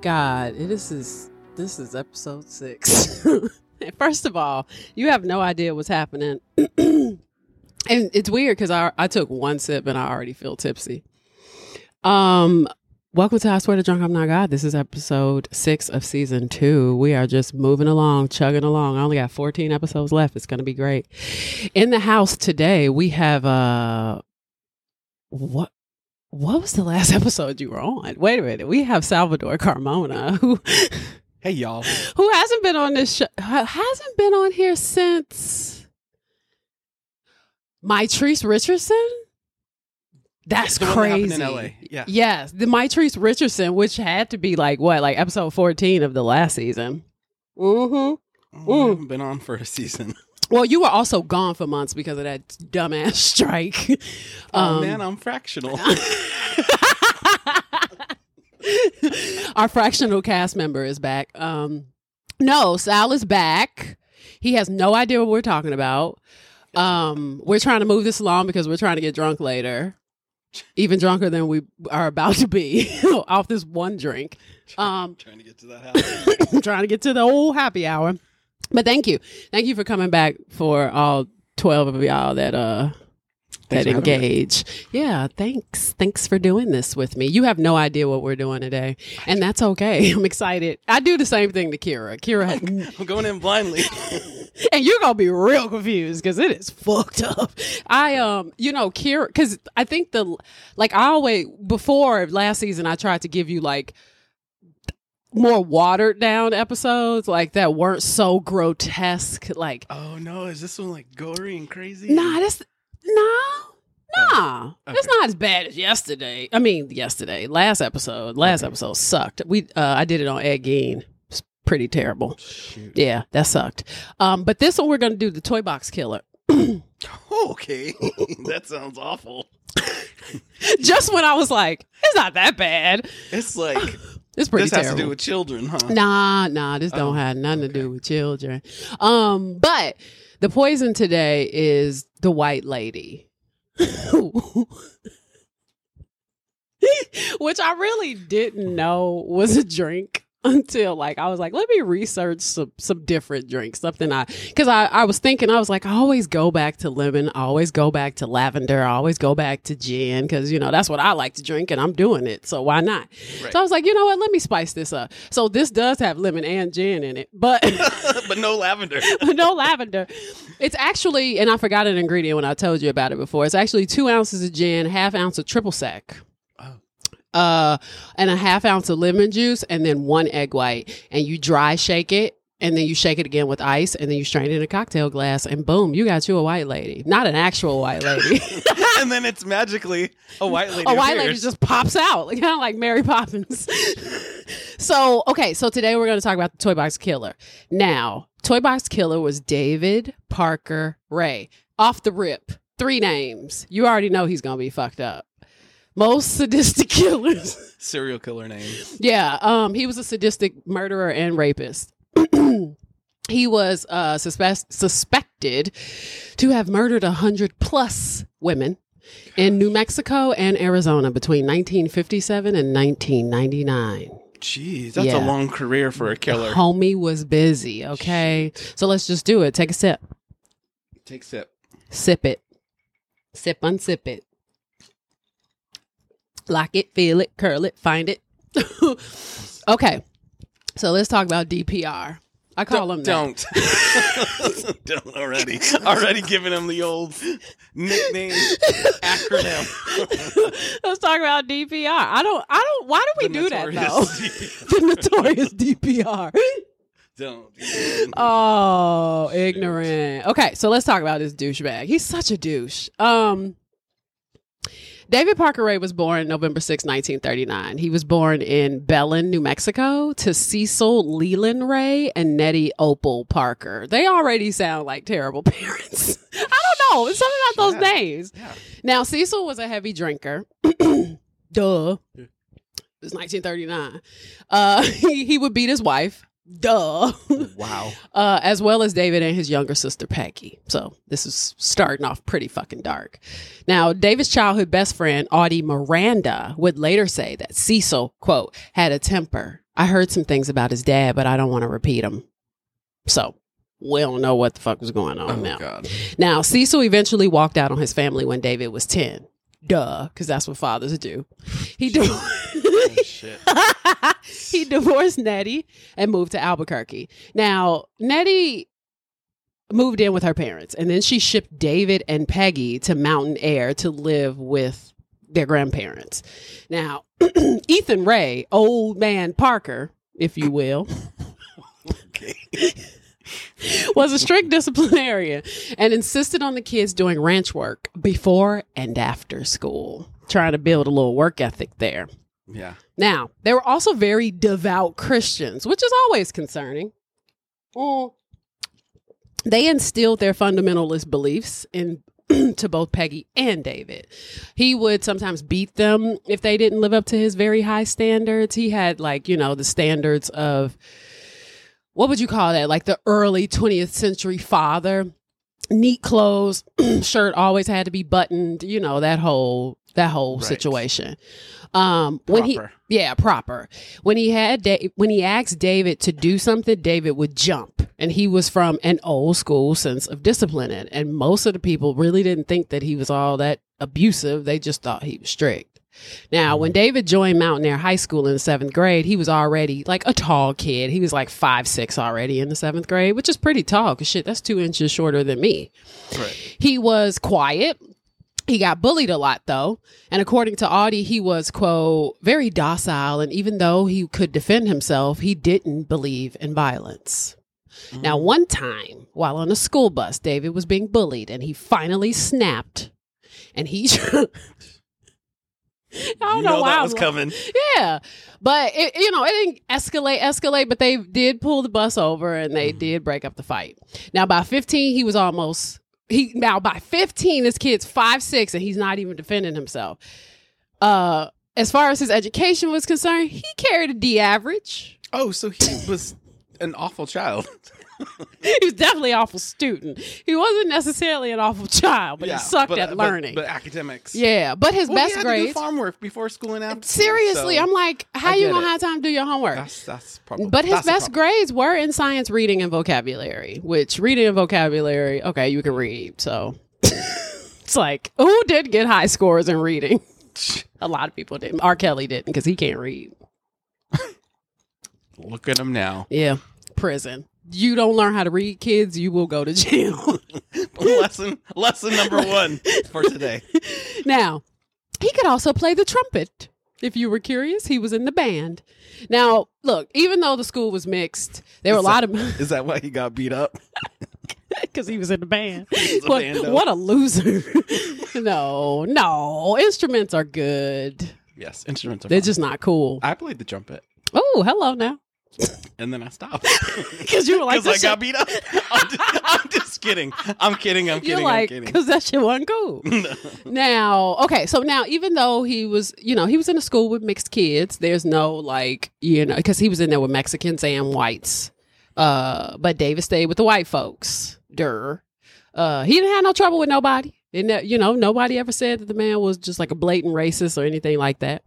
God. This is this is episode six. First of all, you have no idea what's happening. and it's weird because I I took one sip and I already feel tipsy. Um welcome to I Swear to Drunk I'm Not God. This is episode six of season two. We are just moving along, chugging along. I only got 14 episodes left. It's gonna be great. In the house today, we have uh what what was the last episode you were on? Wait a minute. We have Salvador Carmona, who Hey y'all. who hasn't been on this show, hasn't been on here since Mitrice Richardson. That's that crazy. in LA. Yeah. Yes, the Mitrice Richardson, which had to be like what, like episode fourteen of the last season. Mm-hmm. Oh, I Mm. haven't been on for a season. Well, you were also gone for months because of that dumbass strike. Oh Um, man, I'm fractional. Our fractional cast member is back. Um, no, Sal is back. He has no idea what we're talking about. Um, we're trying to move this along because we're trying to get drunk later, even drunker than we are about to be off this one drink. Um, Trying to get to that. I'm trying to get to the old happy hour. But thank you, thank you for coming back for all twelve of y'all that uh Thanks that for having me. engage. Yeah, thanks. Thanks for doing this with me. You have no idea what we're doing today, and that's okay. I'm excited. I do the same thing to Kira. Kira, I'm going in blindly. and you're gonna be real confused because it is fucked up. I um, you know, Kira, because I think the like I always before last season I tried to give you like more watered down episodes like that weren't so grotesque like oh no, is this one like gory and crazy? Nah, that's no, nah. It's okay. not as bad as yesterday. I mean, yesterday, last episode, last episode sucked. We, uh, I did it on Ed Gein. It's pretty terrible. Shoot. Yeah, that sucked. Um, but this one we're gonna do the toy box killer. okay. that sounds awful. Just when I was like, it's not that bad. It's like It's pretty this has terrible. to do with children, huh? Nah, nah, this don't Oh, have nothing to do with children. Um, but the poison today is the white lady. Which I really didn't know was a drink until like I was like, let me research some some different drinks. Something I because I, I was thinking, I was like, I always go back to lemon, I always go back to lavender, I always go back to gin, because you know that's what I like to drink and I'm doing it. So why not? Right. So I was like, you know what? Let me spice this up. So this does have lemon and gin in it, but but no lavender. no lavender. It's actually, and I forgot an ingredient when I told you about it before. It's actually two ounces of gin, half ounce of triple sec. Uh, and a half ounce of lemon juice, and then one egg white, and you dry shake it, and then you shake it again with ice, and then you strain it in a cocktail glass, and boom, you got you a white lady, not an actual white lady. and then it's magically a white lady. a white lady just pops out, like, kind of like Mary Poppins. so, okay, so today we're going to talk about the Toy Box Killer. Now, Toy Box Killer was David Parker Ray. Off the rip, three names. You already know he's going to be fucked up. Most sadistic killers. serial killer name. yeah, um, he was a sadistic murderer and rapist. he was uh, suspect- suspected to have murdered a hundred plus women in New Mexico and Arizona between 1957 and 1999. Jeez, that's Yeah. a long career for a killer. Homie was busy. Okay, so let's just do it. Take a sip. Take a sip. Sip it. Sip, unsip it. Lock it, feel it, curl it, find it. okay, so let's talk about DPR. I call him don't, that. don't. don't already. Already giving him the old nickname acronym. Let's talk about DPR. I don't. I don't. Why do we The do that though? the notorious DPR. Don't. Oh, ignorant. Okay, so let's talk about this douchebag. He's such a douche. Um, David Parker Ray was born November 6, 1939. He was born in Belen, New Mexico to Cecil Leland Ray and Nettie Opal Parker. They already sound like terrible parents. I don't know. It's something about those Yeah. names. Yeah. Now, Cecil was a heavy drinker. Duh. It was 1939. Uh, he, he would beat his wife Duh. Wow. uh, as well as David and his younger sister Peggy. So this is starting off pretty fucking dark. Now, David's childhood best friend, Audie Miranda, would later say that Cecil, quote, had a temper. I heard some things about his dad, but I don't want to repeat them. So we don't know what the fuck was going on Oh now. God. Now, Cecil eventually walked out on his family when David was 10. Duh, because that's what fathers do. He do. Oh, shit. he divorced Nettie and moved to Albuquerque. Now, Nettie moved in with her parents, and then she shipped David and Peggy to Mountainair to live with their grandparents. Now, Ethan Ray, old man Parker, if you will, Okay. Was a strict disciplinarian and insisted on the kids doing ranch work before and after school, trying to build a little work ethic there. Yeah. Now, they were also very devout Christians, which is always concerning. Mm. They instilled their fundamentalist beliefs in to both Peggy and David. He would sometimes beat them if they didn't live up to his very high standards. He had like, you know, the standards of what would you call that? Like the early 20th century father. Neat clothes, shirt always had to be buttoned, you know, that whole that whole Right. situation. Um when he yeah, proper. When he had da- when he asked David to do something, David would jump, and he was from an old school sense of discipline, and, and most of the people really didn't think that he was all that abusive. They just thought he was strict. Now, when mm-hmm. David joined Mountainair High School in the seventh grade, he was already like a tall kid. He was like five six already in the seventh grade, which is pretty tall. Cause shit, that's two inches shorter than me. Right. He was quiet. He got bullied a lot though. And according to Audie, he was, quote, very docile. And even though he could defend himself, he didn't believe in violence. Now, mm. one time while on a school bus, David was being bullied and he finally snapped. And he, I don't you know, know why that was coming. yeah, but it, you know, it didn't escalate, escalate, but they did pull the bus over and they did break up the fight. Now, by 15, he was almost he. Now, by 15, this kid's five six, and he's not even defending himself. Uh, as far as his education was concerned, he carried a D average. Oh, so he was an awful child. he was definitely an awful student. He wasn't necessarily an awful child, but Yeah, he sucked but- at but- learning. But, academics. yeah, but his Well, he best had to do farm work before school and after. Seriously, so I'm like, how you gonna it. have time to do your homework? That's that's probably. But his best grades were in science, reading, and vocabulary. Which reading and vocabulary, okay, you can read. So it's like, who did get high scores in reading? A lot of people didn't. R. Kelly didn't because he can't read. Look at him now. Yeah, prison. You don't learn how to read, kids. You will go to jail. lesson lesson number one for today. now, he could also play the trumpet. If you were curious, he was in the band. Now, look, even though the school was mixed, there were a lot of Is that why he got beat up? because he was in the band. was a what, what a loser! no, no, instruments are good. Yes, instruments are. Good. They're fun. just not cool. I played the trumpet, Oh, hello now. And then I stopped Because you were like, because I this got beat up. I'm just, I'm just kidding. I'm kidding. I'm You're kidding. like, I'm kidding. because that shit wasn't cool. now, okay, so now even though he was, you know, he was in a school with mixed kids, there's no like, you know, because he was in there with Mexicans and whites. Uh, but David stayed with the white folks. Durr. Uh, he didn't have no trouble with nobody. And you know, nobody ever said that the man was just like a blatant racist or anything like that.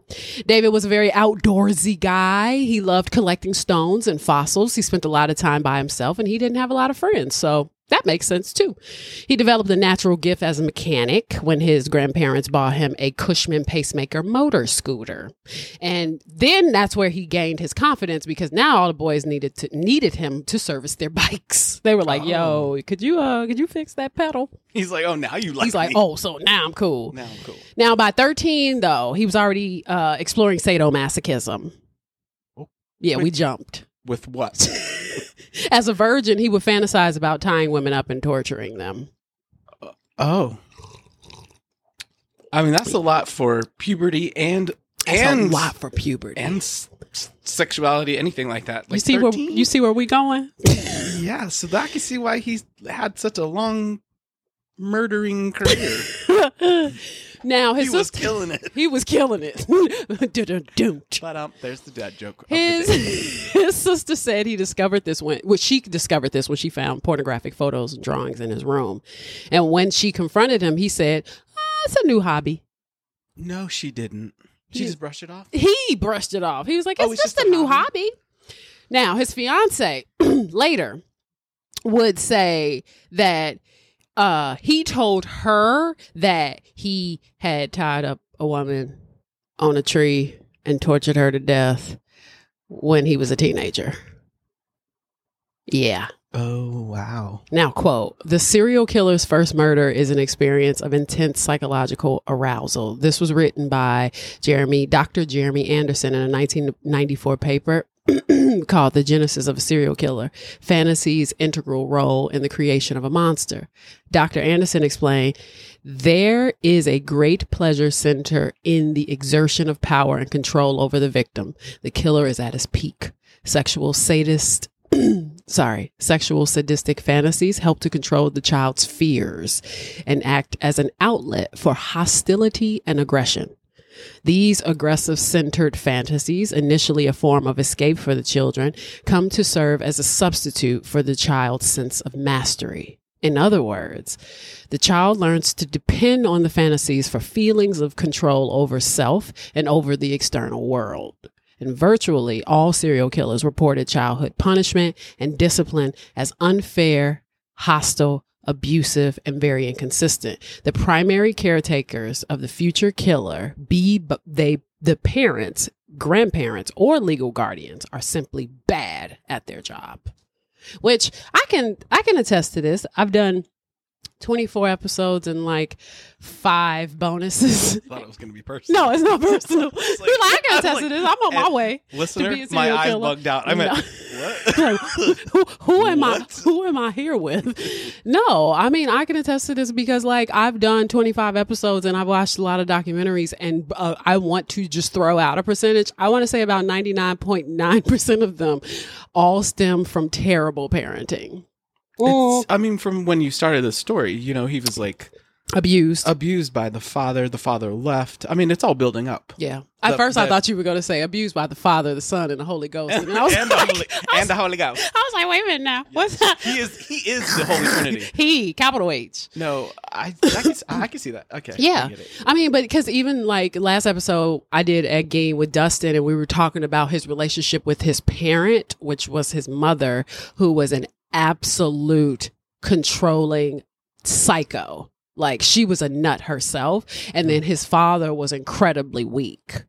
David was a very outdoorsy guy. He loved collecting stones and fossils. He spent a lot of time by himself and he didn't have a lot of friends. So that makes sense too. He developed a natural gift as a mechanic when his grandparents bought him a Cushman pacemaker motor scooter. And then that's where he gained his confidence because now all the boys needed to needed him to service their bikes. They were like, "Yo, could you uh could you fix that pedal?" He's like, oh, now you like. He's like, me. "Oh, so now I'm cool." now I'm cool. Now, by 13, though, he was already uh, exploring sadomasochism. Oh, Yeah, we jumped. With what? As a virgin, he would fantasize about tying women up and torturing them. Uh, oh, I mean that's a lot for puberty and That's and a lot for puberty. and s- sexuality, anything like that. Like you see 13? where you see where we going? Yeah, so that I can see why he's had such a long murdering career. now he his was sister, killing it. he was killing it. Dun-dun-dun. But um, there's the dad joke. of the day. his his sister said he discovered this when, well, she discovered this when she found pornographic photos and drawings in his room. And when she confronted him, he said, ah, "It's a new hobby." No, she didn't. She He- just brushed it off. He brushed it off. He was like, "It's, Oh, it's just, just a new hobby." Now, his fiance later would say that uh, he told her that he had tied up a woman on a tree and tortured her to death when he was a teenager. Yeah. Oh wow. Now, quote, the serial killer's first murder is an experience of intense psychological arousal. This was written by Jeremy, Dr. Jeremy Anderson in a 1994 paper called The Genesis of a Serial Killer Fantasy's Integral Role in the Creation of a Monster. Dr. Anderson explained, there is a great pleasure center in the exertion of power and control over the victim. The killer is at his peak. Sexual sadist sorry, sexual sadistic fantasies help to control the child's fears and act as an outlet for hostility and aggression. These aggressive centered fantasies, initially a form of escape for the children, come to serve as a substitute for the child's sense of mastery. In other words, the child learns to depend on the fantasies for feelings of control over self and over the external world. And virtually all serial killers reported childhood punishment and discipline as unfair, hostile, abusive, and very inconsistent. The primary caretakers of the future killer, be they the parents, grandparents, or legal guardians, are simply bad at their job. Which I can I can attest to this. I've done 24 episodes and like five bonuses. I thought it was gonna be personal. No, it's not personal. Like, I was attest like, to this. I'm on my way. Listener, to my eyes killer. bugged out. I meant No. what? Like, who, who am I? Who am I here with? No, I mean I can attest to this because like I've done 25 episodes and I've watched a lot of documentaries, and uh, I want to just throw out a percentage. I want to say about 99.9 percent of them all stem from terrible parenting, It's, I mean, from when you started the story, you know, he was like abused. abused by the father. The father left. I mean, it's all building up. yeah. At the- first, I thought you were going to say abused by the Father, the Son, and the Holy Ghost, and I was and, like, the Holy, was and the Holy Ghost. I was like, wait a minute now. What's that? He is he is the Holy Trinity. He, capital H. No, I I can, I can see that. Okay, Yeah. I. I mean, but because even like last episode, I did a game with Dustin, and we were talking about his relationship with his parent, which was his mother, who was an absolute controlling psycho. Like she was a nut herself. And then mm. his father was incredibly weak.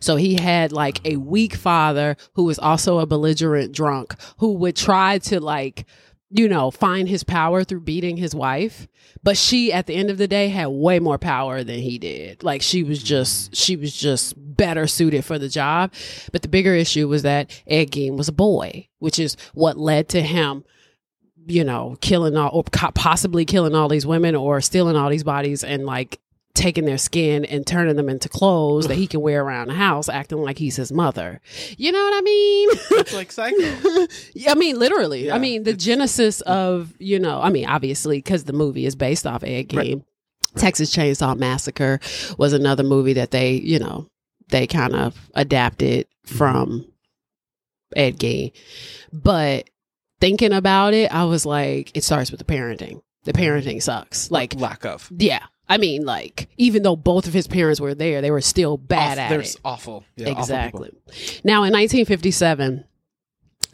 So he had like a weak father who was also a belligerent drunk who would try to like, you know, find his power through beating his wife. But she at the end of the day had way more power than he did. Like she was just she was just better suited for the job. But the bigger issue was that Ed Gein was a boy, which is what led to him you know, killing all or possibly killing all these women or stealing all these bodies and like taking their skin and turning them into clothes that he can wear around the house, acting like he's his mother. You know what I mean? It's like Psycho. Yeah, I mean, literally. Yeah, I mean, the genesis of, you know, I mean, obviously, because the movie is based off Ed Gein. Right. Texas Chainsaw Massacre was another movie that they, you know, they kind of adapted mm-hmm. from Ed Gein. But thinking about it, I was like, it starts with the parenting. The mm-hmm. parenting sucks. Like, lack of yeah. I mean, like, even though both of his parents were there, they were still bad Awful- at it. awful. Yeah, awful exactly. Now, in 1957,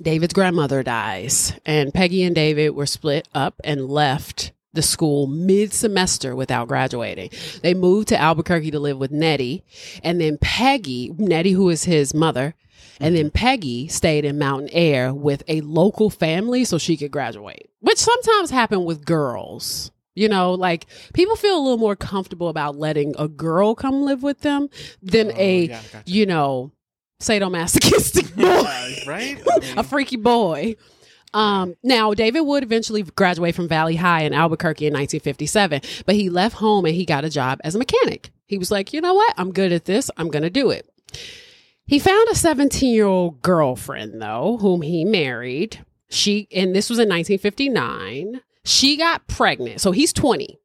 David's grandmother dies, and Peggy and David were split up and left the school mid semester without graduating. They moved to Albuquerque to live with Nettie, and then Peggy, Nettie, who is his mother, and then Peggy stayed in Mountainair with a local family so she could graduate, which sometimes happen with girls. You know, like people feel a little more comfortable about letting a girl come live with them than Oh, a, yeah, gotcha. you know, sadomasochistic boy, right? I mean, a freaky boy. Um, now, David would eventually graduate from Valley High in Albuquerque in 1957, but he left home and he got a job as a mechanic. He was like, you know what? I'm good at this. I'm going to do it. He found a 17 year old girlfriend, though, whom he married. She, and this was in 1959. She got pregnant. So he's 20.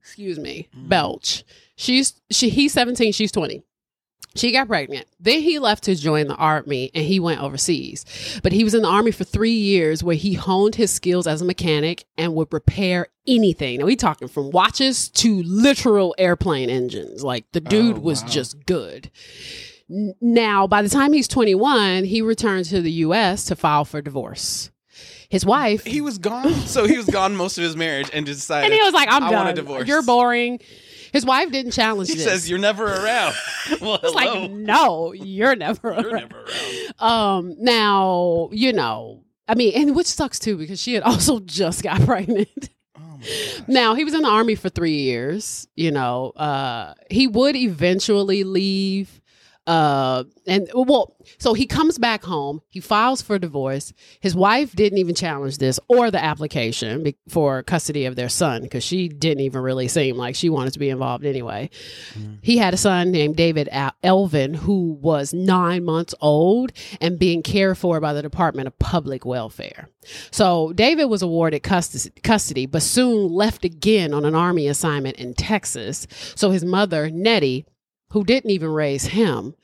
Excuse me, Mm. Belch. She's, she, he's 17, she's 20. She got pregnant. Then he left to join the army and he went overseas. But he was in the army for three years where he honed his skills as a mechanic and would repair anything. Now we talking from watches to literal airplane engines. Like the dude Oh, was wow. just good. Now, by the time he's 21, he returned to the US to file for divorce. His wife He was gone, so he was gone most of his marriage and decided. and he was like, I'm I done. want a divorce. You're boring. His wife didn't challenge He this. says you're never around. well, It's like, no, you're never you're around. never around. Um, now, you know, I mean, and which sucks too because she had also just got pregnant. Oh now, he was in the army for three years, you know, uh, he would eventually leave. Uh, and well, so he comes back home, he files for divorce. His wife didn't even challenge this or the application for custody of their son because she didn't even really seem like she wanted to be involved anyway. He had a son named David Elvin who was nine months old and being cared for by the Department of Public Welfare. So David was awarded custody, custody, but soon left again on an army assignment in Texas. So his mother, Nettie, who didn't even raise him,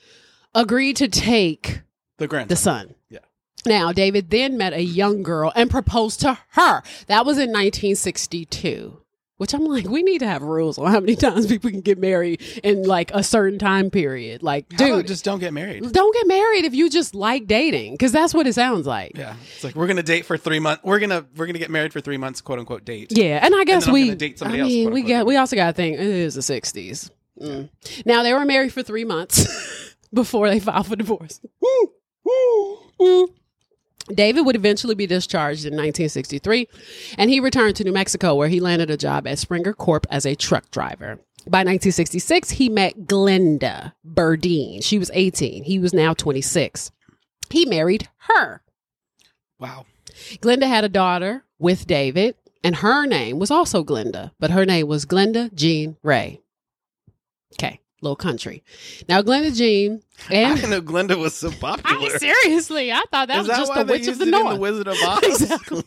agreed to take The grand. the son. Yeah. Now, David then met a young girl and proposed to her. That was in 1962. Which I'm like, we need to have rules on how many times people can get married in like a certain time period. Like, dude, just don't get married. don't get married if you just like dating, because that's what it sounds like. Yeah, it's like we're gonna date for three months. We're gonna we're gonna get married for three months, quote unquote date. Yeah, and I guess I'm we. date somebody I mean, quote, we got. We also got to think it is the '60s. Mm. Now they were married for three months before they filed for divorce. David would eventually be discharged in 1963, and he returned to New Mexico, where he landed a job at Springer Corp as a truck driver. By 1966, he met Glenda Burdine. She was 18. He was now 26. He married her. Wow. Glenda had a daughter with David, and her name was also Glenda, but her name was Glenda Jean Ray. Okay, little country. Now, Glenda Jean I and didn't know Glenda was so I popular. mean, seriously, I thought that Is was that just the witch of the north. the Wizard of Oz? Exactly.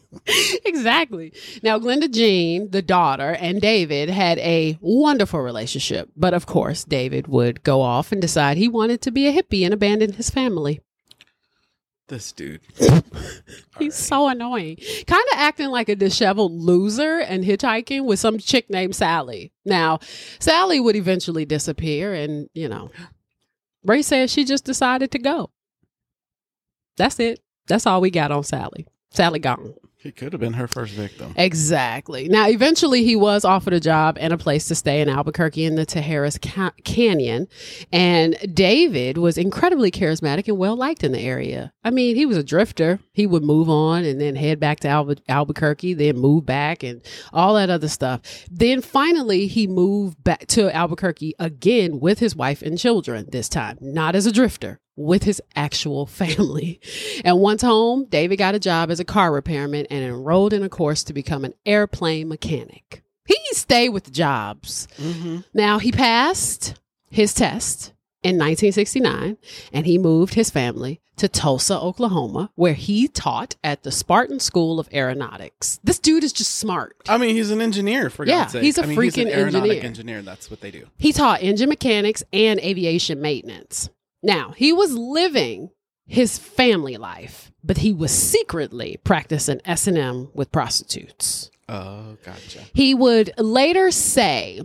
exactly. Now, Glenda Jean, the daughter, and David had a wonderful relationship. But of course, David would go off and decide he wanted to be a hippie and abandon his family. This dude. He's so annoying. Kind of acting like a disheveled loser and hitchhiking with some chick named Sally. Now, Sally would eventually disappear, and, you know, Ray says she just decided to go. That's it. That's all we got on Sally. Sally gone. He could have been her first victim. Exactly. Now, eventually, he was offered a job and a place to stay in Albuquerque in the Tijeras Ca- Canyon. And David was incredibly charismatic and well liked in the area. I mean, he was a drifter. He would move on and then head back to Albu- Albuquerque, then move back and all that other stuff. Then finally, he moved back to Albuquerque again with his wife and children, this time, not as a drifter. With his actual family. And once home, David got a job as a car repairman and enrolled in a course to become an airplane mechanic. He stayed with the jobs. Mm-hmm. Now, he passed his test in 1969 and he moved his family to Tulsa, Oklahoma, where he taught at the Spartan School of Aeronautics. This dude is just smart. I mean, he's an engineer for Yeah, God's sake. he's a I mean, he's an freaking aeronautic engineer. engineer. That's what they do. He taught engine mechanics and aviation maintenance. Now, he was living his family life, but he was secretly practicing S&M with prostitutes. Oh, gotcha. He would later say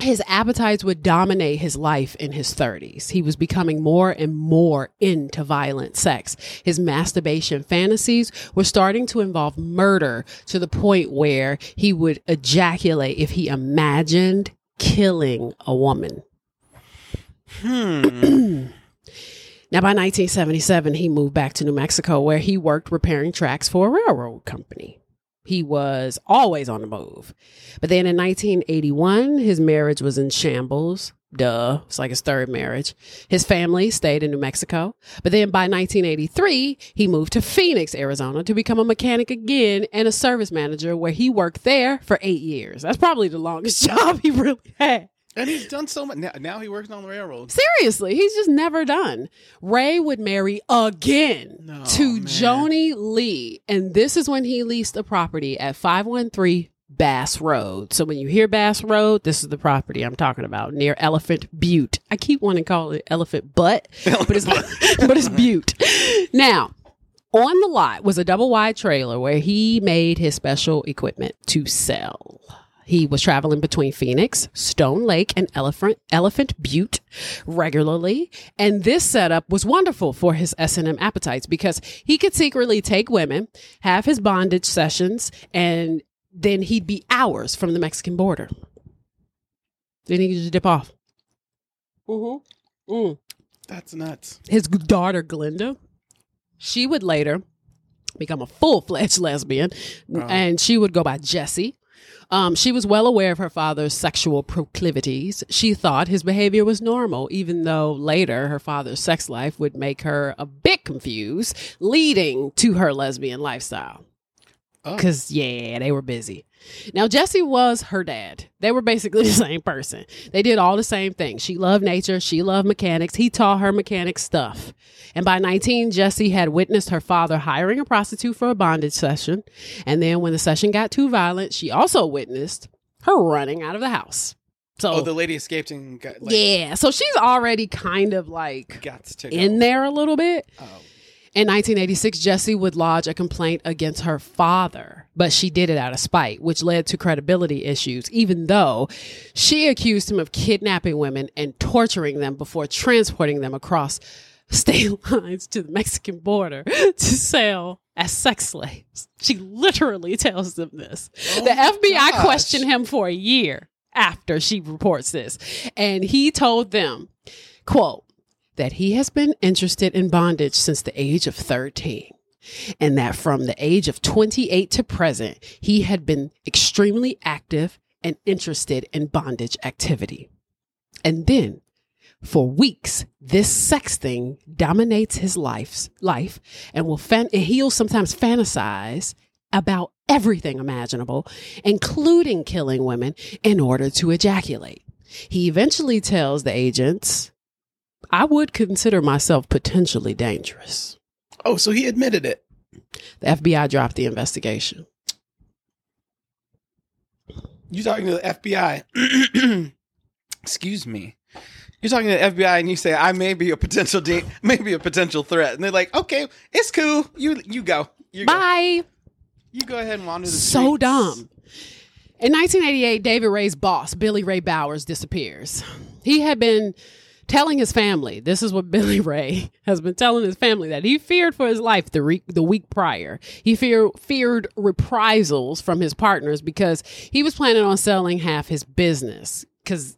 his appetites would dominate his life in his 30s. He was becoming more and more into violent sex. His masturbation fantasies were starting to involve murder to the point where he would ejaculate if he imagined killing a woman. Hmm. Now, by 1977, he moved back to New Mexico where he worked repairing tracks for a railroad company. He was always on the move. But then in 1981, his marriage was in shambles. Duh. It's like his third marriage. His family stayed in New Mexico. But then by 1983, he moved to Phoenix, Arizona to become a mechanic again and a service manager where he worked there for eight years. That's probably the longest job he really had. And he's done so much. Now, now he works on the railroad. Seriously, he's just never done. Ray would marry again No, to man. Joni Lee, and this is when he leased a property at 513 Bass Road. So when you hear Bass Road, this is the property I'm talking about near Elephant Butte. I keep wanting to call it Elephant Butt, but it's but it's Butte. Now, on the lot was a double wide trailer where he made his special equipment to sell. He was traveling between Phoenix, Stone Lake, and Elephant Elephant Butte regularly, and this setup was wonderful for his S&M appetites because he could secretly take women, have his bondage sessions, and then he'd be hours from the Mexican border. Then he could just dip off. Mm-hmm. Mm That's nuts. his daughter Glinda, she would later become a full fledged lesbian, Wow. and she would go by Jessie. Um, she was well aware of her father's sexual proclivities. She thought his behavior was normal, even though later her father's sex life would make her a bit confused, leading to her lesbian lifestyle. Oh. Because, yeah, they were busy. Now, Jesse was her dad. They were basically the same person. They did all the same things. She loved nature. She loved mechanics. He taught her mechanic stuff. And by 19, Jesse had witnessed her father hiring a prostitute for a bondage session. And then when the session got too violent, she also witnessed her running out of the house. So, Oh, the lady escaped and got like yeah. So she's already kind of like guts to go. in there a little bit. Oh. In 1986, Jessie would lodge a complaint against her father, but she did it out of spite, which led to credibility issues, even though she accused him of kidnapping women and torturing them before transporting them across state lines to the Mexican border to sell as sex slaves. She literally tells them this. Oh the FBI gosh. questioned him for a year after she reports this, and he told them, quote, that he has been interested in bondage since the age of 13 and that from the age of 28 to present he had been extremely active and interested in bondage activity. And then for weeks this sex thing dominates his life's life and will fan- and he'll sometimes fantasize about everything imaginable including killing women in order to ejaculate. He eventually tells the agents I would consider myself potentially dangerous. Oh, so he admitted it. The FBI dropped the investigation. You're talking to the FBI? Excuse me. You're talking to the FBI and you say I may be a potential da- maybe a potential threat, and they're like, "Okay, it's cool. You you go. You go. Bye. You go ahead and wander the So streets." dumb. In 1988, David Ray's boss, Billy Ray Bowers, disappears. He had been telling his family, this is what Billy Ray has been telling his family, that he feared for his life the, re- the week prior. He fear- feared reprisals from his partners because he was planning on selling half his business. Because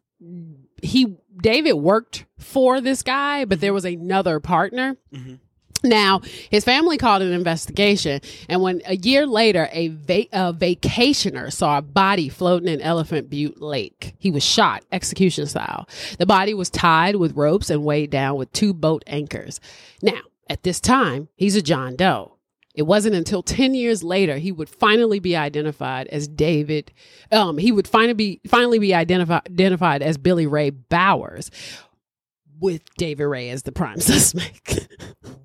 he, David worked for this guy, but there was another partner. Mhm. Now, his family called an investigation, and when a year later, a, va- a vacationer saw a body floating in Elephant Butte Lake, he was shot execution style. The body was tied with ropes and weighed down with two boat anchors. Now, at this time, he's a John Doe. It wasn't until 10 years later he would finally be identified as David. Um, he would finally be finally be identified identified as Billy Ray Bowers, with David Ray as the prime suspect.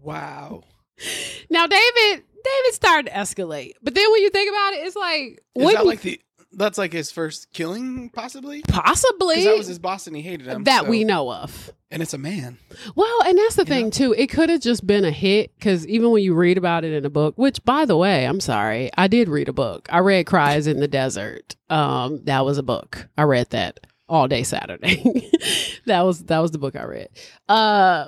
Wow. Now, David, David started to escalate, but then when you think about it, it's like, Is that like the? That's like his first killing, possibly. possibly that was his boss and he hated him. that so- we know of. and it's a man. Well, and that's the You thing know? too. It could have just been a hit because even when you read about it in a book, which by the way, I'm sorry, I did read a book. I read Cries in the Desert. Um, that was a book. I read that all day Saturday. that was that was the book I read. Uh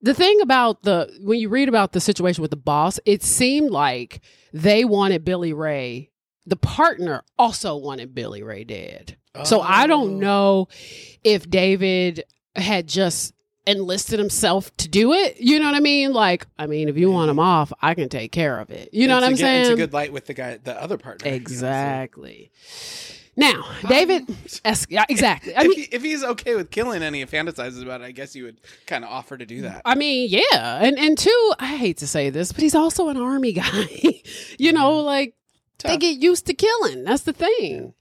the thing about the when you read about the situation with the boss, it seemed like they wanted Billy Ray. The partner also wanted Billy Ray dead. So I Oh. don't know if David had just enlisted himself to do it. You know what I mean? Like, I mean, if you want him off, I can take care of it. You know It's what I'm good- saying? It's a good light with the guy, the other partner. you know, exactly. Now, David, es- yeah, exactly. I if, mean, he, if he's okay with killing and he fantasizes about it, I guess you would kind of offer to do that. I mean, yeah, and and two, I hate to say this, but he's also an army guy. you know, mm-hmm. like they get used to killing. That's the thing.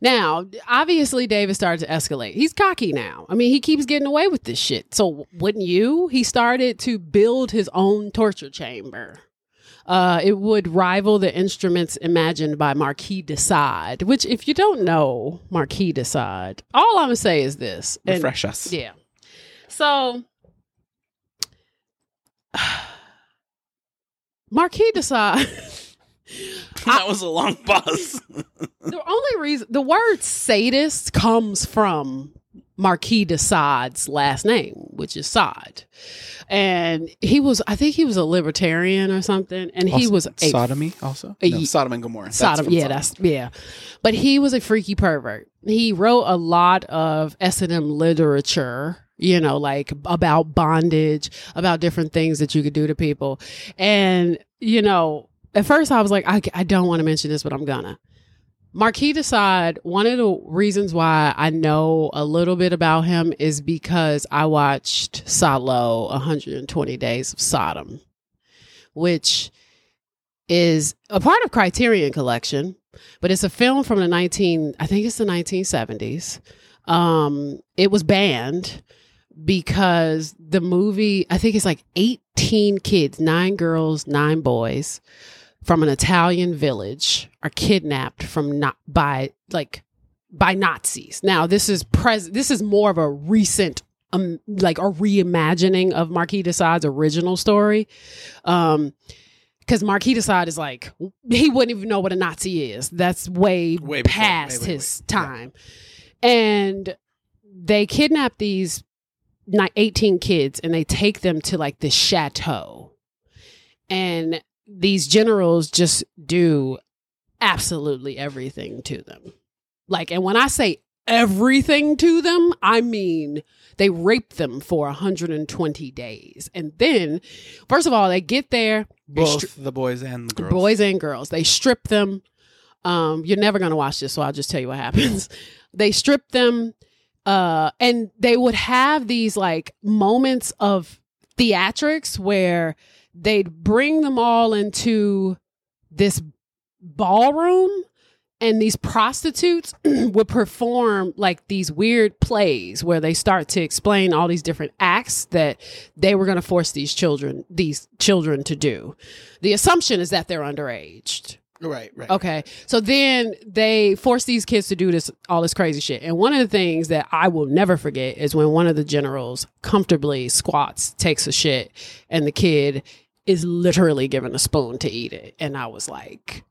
Now, obviously, David started to escalate. He's cocky now. I mean, he keeps getting away with this shit. So, wouldn't you? He started to build his own torture chamber. Uh, it would rival the instruments imagined by Marquis de Sade. Which, if you don't know Marquis de Sade, all I'm gonna say is this: and- Refresh us. yeah. So Marquis de Sade. that was a long pause. the only reason the word sadist comes from Marquis de Sade's last name, which is Sade. And he was, I think he was a libertarian or something. And he was a sodomy also. a- no, Sodom and Gomorrah. That's Sodom. from Yeah, Sodom. that's yeah. But he was a freaky pervert. He wrote a lot of S and M literature. You know, like about bondage, about different things that you could do to people, and you know, at first I was like, I, I don't want to mention this, but I'm gonna. Marquis de Sade, one of the reasons why I know a little bit about him is because I watched Salo 120 Days of Sodom, which is a part of Criterion Collection, but it's a film from the 19 I think it's the 1970s. Um it was banned because the movie I think it's like 18 kids, 9 girls, 9 boys from an Italian village are kidnapped from not by like by Nazis. Now this is pres this is more of a recent um like a reimagining of Marquis de Sade's original story. Um because Marquis de Sade is like he wouldn't even know what a Nazi is. That's way, Way past way, way, his way. Yeah. time. And they kidnap these 18 kids and they take them to like the chateau. And these generals just do absolutely everything to them. Like, and when I say everything to them, I mean they rape them for 120 days. And then, first of all, they get there, Both stri- the boys and the girls. boys and girls. They strip them. Um, you're never gonna watch this, so I'll just tell you what happens. they strip them, uh, and they would have these like moments of theatrics where they'd bring them all into this ballroom and these prostitutes would perform like these weird plays where they start to explain all these different acts that they were going to force these children these children to do the assumption is that they're underaged Right, right. Okay. So then they force these kids to do this, all this crazy shit. And one of the things that I will never forget is when one of the generals comfortably squats, takes a shit, and the kid is literally given a spoon to eat it. And I was like,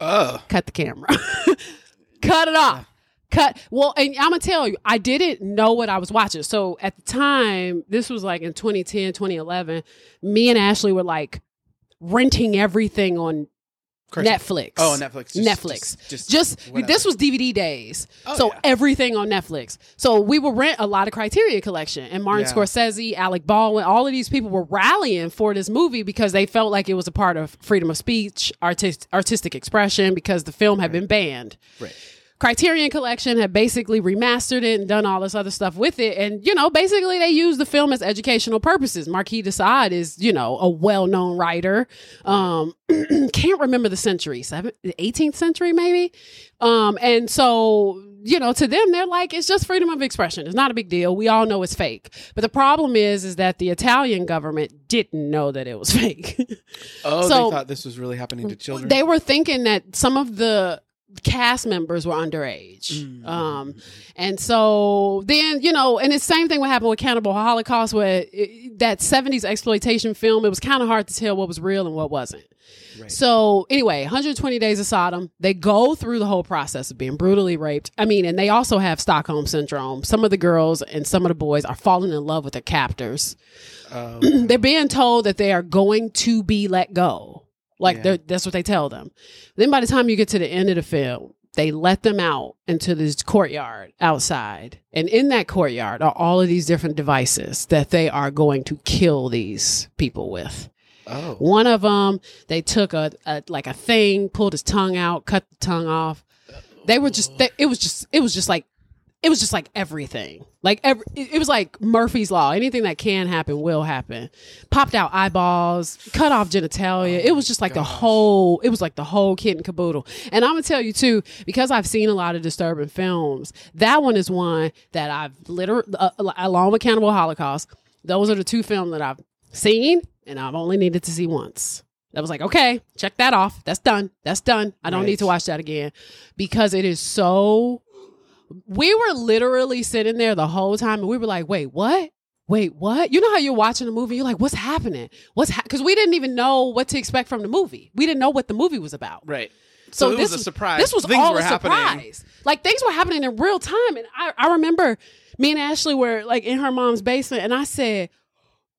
Oh, cut the camera, cut it off. Cut. Well, and I'm gonna tell you, I didn't know what I was watching. So at the time, this was like in 2010, 2011, me and Ashley were like renting everything on crazy. Netflix. Oh, Netflix. Just- Netflix. Just, just, Just this was DVD days, Oh, so yeah. everything on Netflix. So we would rent a lot of Criterion Collection, and Martin Yeah. Scorsese, Alec Baldwin, all of these people were rallying for this movie because they felt like it was a part of freedom of speech, artist, artistic expression, because the film had been banned. Right. Criterion Collection had basically remastered it and done all this other stuff with it. And, you know, basically they use the film as educational purposes. Marquis de Sade is, you know, a well known writer. Um, can't remember the century, seven, 18th century maybe. Um, and so, you know, to them, they're like, it's just freedom of expression. It's not a big deal. We all know it's fake. But the problem is, is that the Italian government didn't know that it was fake. Oh, So- they thought this was really happening to children. they were thinking that some of the cast members were underage. Mm. Um, and so then, you know, and it's the same thing what happened with Cannibal Holocaust, where it, that 70s exploitation film, it was kind of hard to tell what was real and what wasn't. Right. So anyway, 120 Days of Sodom, they go through the whole process of being brutally raped. I mean, and they also have Stockholm syndrome. Some of the girls and some of the boys are falling in love with their captors. Oh, They're being told that they are going to be let go. Like Yeah. that's what they tell them. Then by the time you get to the end of the film, they let them out into this courtyard outside. And in that courtyard are all of these different devices that they are going to kill these people with. oh. One of them, they took a, a like a thing, pulled his tongue out, cut the tongue off. They were just, they, it was just, it was just like, it was just like everything. Like every, it, was like Murphy's law. Anything that can happen will happen. Popped out eyeballs, cut off genitalia. it was just like the whole. It was like the whole kit and caboodle. And I'm gonna tell you too, because I've seen a lot of disturbing films. That one is one that I've literally, uh, along with Cannibal Holocaust. Those are the two films that I've seen, and I've only needed to see once. That was like, okay, check that off. That's done. That's done. I don't Right. need to watch that again because it is so. We were literally sitting there the whole time and we were like, wait, what? Wait, what? You know how you're watching a movie, you're like, what's happening? What's because we didn't even know what to expect from the movie. We didn't know what the movie was about. Right. So, So, it this was a surprise. This was Things all a happening. surprise. Like things were happening in real time, and I, I remember me and Ashley were like in her mom's basement, and I said,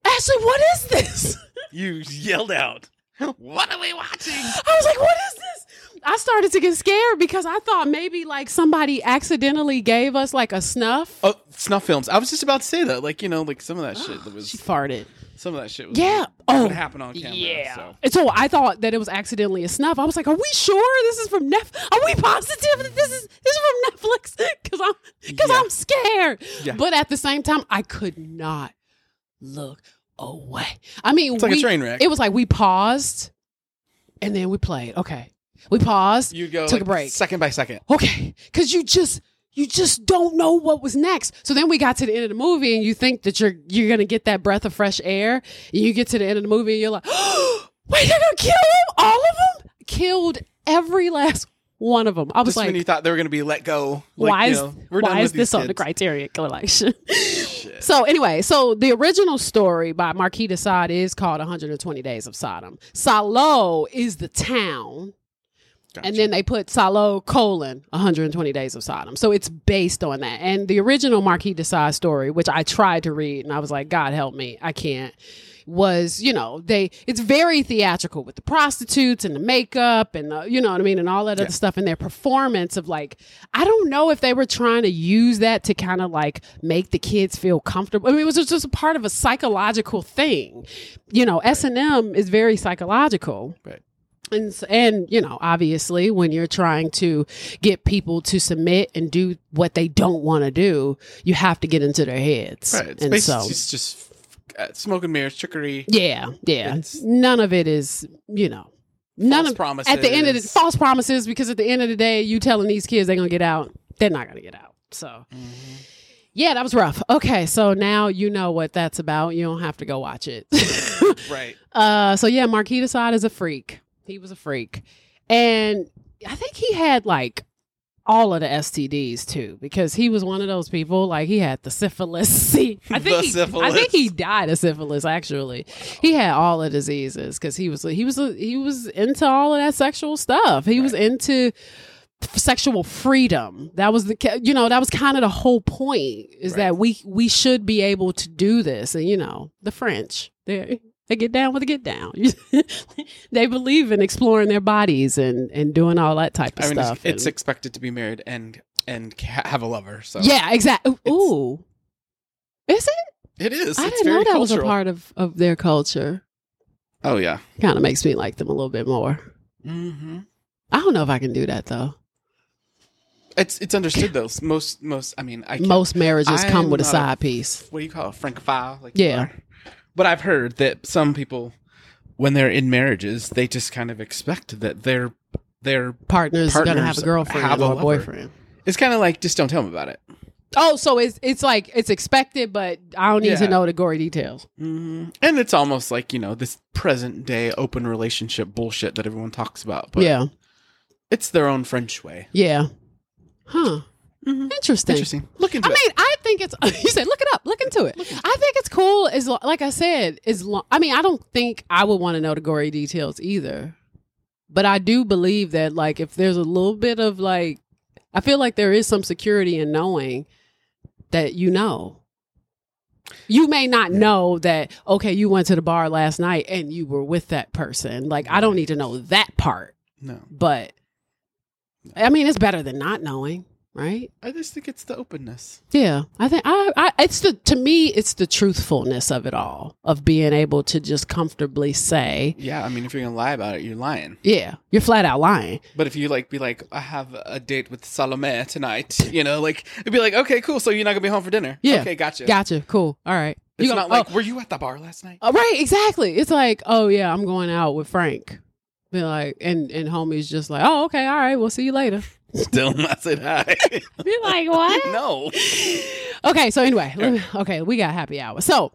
"Ashley, what is this?" You yelled out, "What are we watching?" I was like, "What is this?" I started to get scared because I thought maybe like somebody accidentally gave us like a snuff. Oh, snuff films. I was just about to say that. Like you know, like some of that shit that was She farted. some of that shit was Yeah. Oh, happened on camera? Yeah. So. And so I thought that it was accidentally a snuff. I was like, "Are we sure this is from Netflix? Are we positive that this is this is from Netflix?" Because I'm because Yeah. I'm scared. Yeah. But at the same time, I could not look away. I mean, It's like a train wreck. It was like we paused and then we played. Okay, we paused. You go Took like, a break. second by second. okay, because you just you just don't know what was next. So then we got to the end of the movie, and you think that you're you're gonna get that breath of fresh air, and you get to the end of the movie, and you're like, oh, wait, they're gonna kill them, all of them, killed every last one of them. I was Just when you thought they were going to be let go. Like, why you is know, we're why is this on the kids. Criterion Collection? So anyway, so the original story by Marquis de Sade is called 120 Days of Sodom. Salo is the town. Gotcha. And then they put Salo colon 120 Days of Sodom. So it's based on that. And the original Marquis de Sade story, which I tried to read and I was like, God help me, I can't, was, you know, they, it's very theatrical with the prostitutes and the makeup and, the, you know what I mean, and all that Yeah. other stuff. And their performance of like, I don't know if they were trying to use that to kind of like make the kids feel comfortable. I mean, it was just a part of a psychological thing. You know, S&M is very psychological Right. And and you know obviously when you're trying to get people to submit and do what they don't want to do you have to get into their heads Right. It's and so just, just uh, smoke and mirrors, trickery. yeah yeah It's- none of it is you know none False of promises. at the end of the false promises because at the end of the day you telling these kids they're gonna get out they're not gonna get out so Mm-hmm. yeah that was rough okay so now you know what that's about you don't have to go watch it Right. Uh, so yeah, Marquis de Sade is a freak. He was a freak, and I think he had like all of the STDs too, because he was one of those people. Like he had the syphilis. I think he, I think he died of syphilis. Actually, he had all the diseases because he was he was he was into all of that sexual stuff. He was into sexual freedom that was the you know that was kind of the whole point is Right. that we we should be able to do this and you know the french they they get down with the get down they believe in exploring their bodies and and doing all that type of I mean, stuff it's, it's and- expected to be married and and have a lover. So yeah exactly ooh is it it is. i it's didn't know that was a part of of their culture Oh yeah. kind of makes me like them a little bit more Mm-hmm. i don't know if i can do that though It's it's understood though. Most most. I mean, I can't- most marriages come I'm with a not a- side piece what do you call it, francophile? Like you Yeah. But I've heard that some people, when they're in marriages, they just kind of expect that their their partners, gonna have a girlfriend have a or a lover. boyfriend it's kind of like just don't tell them about it. Oh, so it's it's like it's expected, but I don't need to know the gory details. hmm And it's almost like you know this present day open relationship bullshit that everyone talks about. But yeah, it's their own French way. yeah, huh? Mhm. Interesting. Interesting. Look into I it. mean, I think it's. You said look it up, look into it. I think it's cool. As like I said, is lo- I mean, I don't think I would want to know the gory details either, but I do believe that like if there's a little bit of like, I feel like there is some security in knowing that you know. You may not know that okay, you went to the bar last night and you were with that person. Like I don't need to know that part, no, but I mean, it's better than not knowing, right? I just think it's the openness. Yeah, I think I, I it's the to me it's the truthfulness of it all of being able to just comfortably say, Yeah, I mean, if you're gonna lie about it, you're lying. yeah, you're flat out lying. But if you like, be like, I have a date with Salome tonight. You know, like it'd be like, okay, cool. So you're not gonna be home for dinner? Yeah. Okay, gotcha. Gotcha, cool, all right. It's You go- not like, oh, were you at the bar last night? oh, right, exactly. It's like, oh yeah, I'm going out with Frank. Be like, and and homie's just like, oh okay, all right, we'll see you later. Still not said hi. Be like, what? no. okay, so anyway, me- okay, we got happy hour. So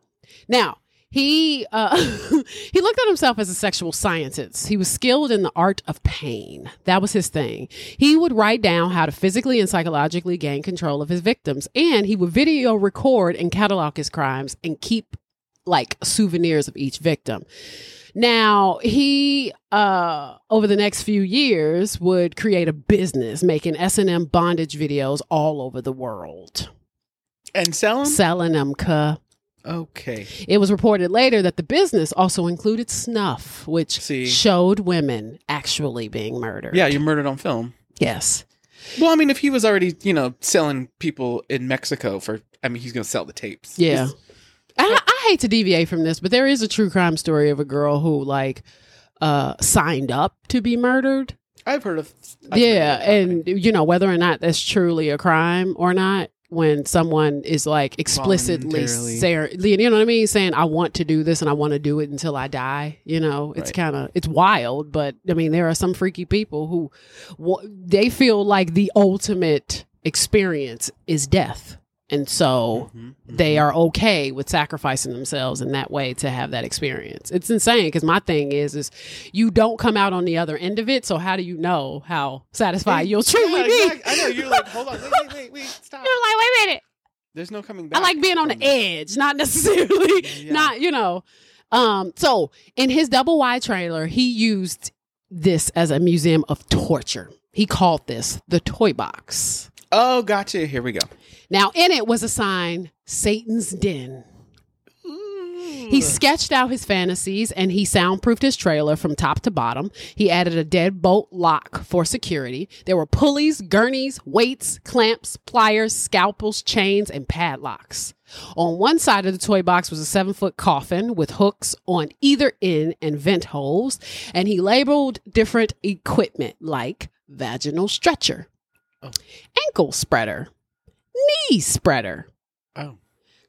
now He uh, he looked at himself as a sexual scientist. He was skilled in the art of pain. That was his thing. He would write down how to physically and psychologically gain control of his victims, and he would video record and catalog his crimes and keep like souvenirs of each victim. Now, he uh over the next few years would create a business making S&M bondage videos all over the world. And sell them? Selling them, cuh. Okay. It was reported later that the business also included snuff, which See. showed women actually being murdered. Yeah, you're murdered on film. Yes. Well, I mean, if he was already, you know, selling people in Mexico for, I mean, he's going to sell the tapes. Yeah. He's- I, I hate to deviate from this, but there is a true crime story of a girl who like uh signed up to be murdered. I've heard of. I've yeah, heard of and you know whether or not that's truly a crime or not when someone is like explicitly saying, you know what I mean, saying I want to do this and I want to do it until I die. You know, it's Right. kind of it's wild, but I mean there are some freaky people who wa- they feel like the ultimate experience is death, and so Mhm, they are okay with sacrificing themselves in that way to have that experience. It's insane because my thing is is you don't come out on the other end of it, so how do you know how satisfied you'll truly Yeah, be? exact- I know. You're like, hold on. Wait, wait, wait, wait. Stop. You're like, wait a minute. There's no coming back. I like being on the edge, not necessarily Yeah. not, you know. Um, so in his double wide trailer, he used this as a museum of torture. He called this the toy box. Oh, gotcha. Here we go. Now in it was a sign, Satan's Den. He mm. sketched out his fantasies and he soundproofed his trailer from top to bottom. He added a deadbolt lock for security. There were pulleys, gurneys, weights, clamps, pliers, scalpels, chains, and padlocks. On one side of the toy box was a seven foot coffin with hooks on either end and vent holes, and he labeled different equipment like vaginal stretcher, Oh. ankle spreader, knee spreader, Oh.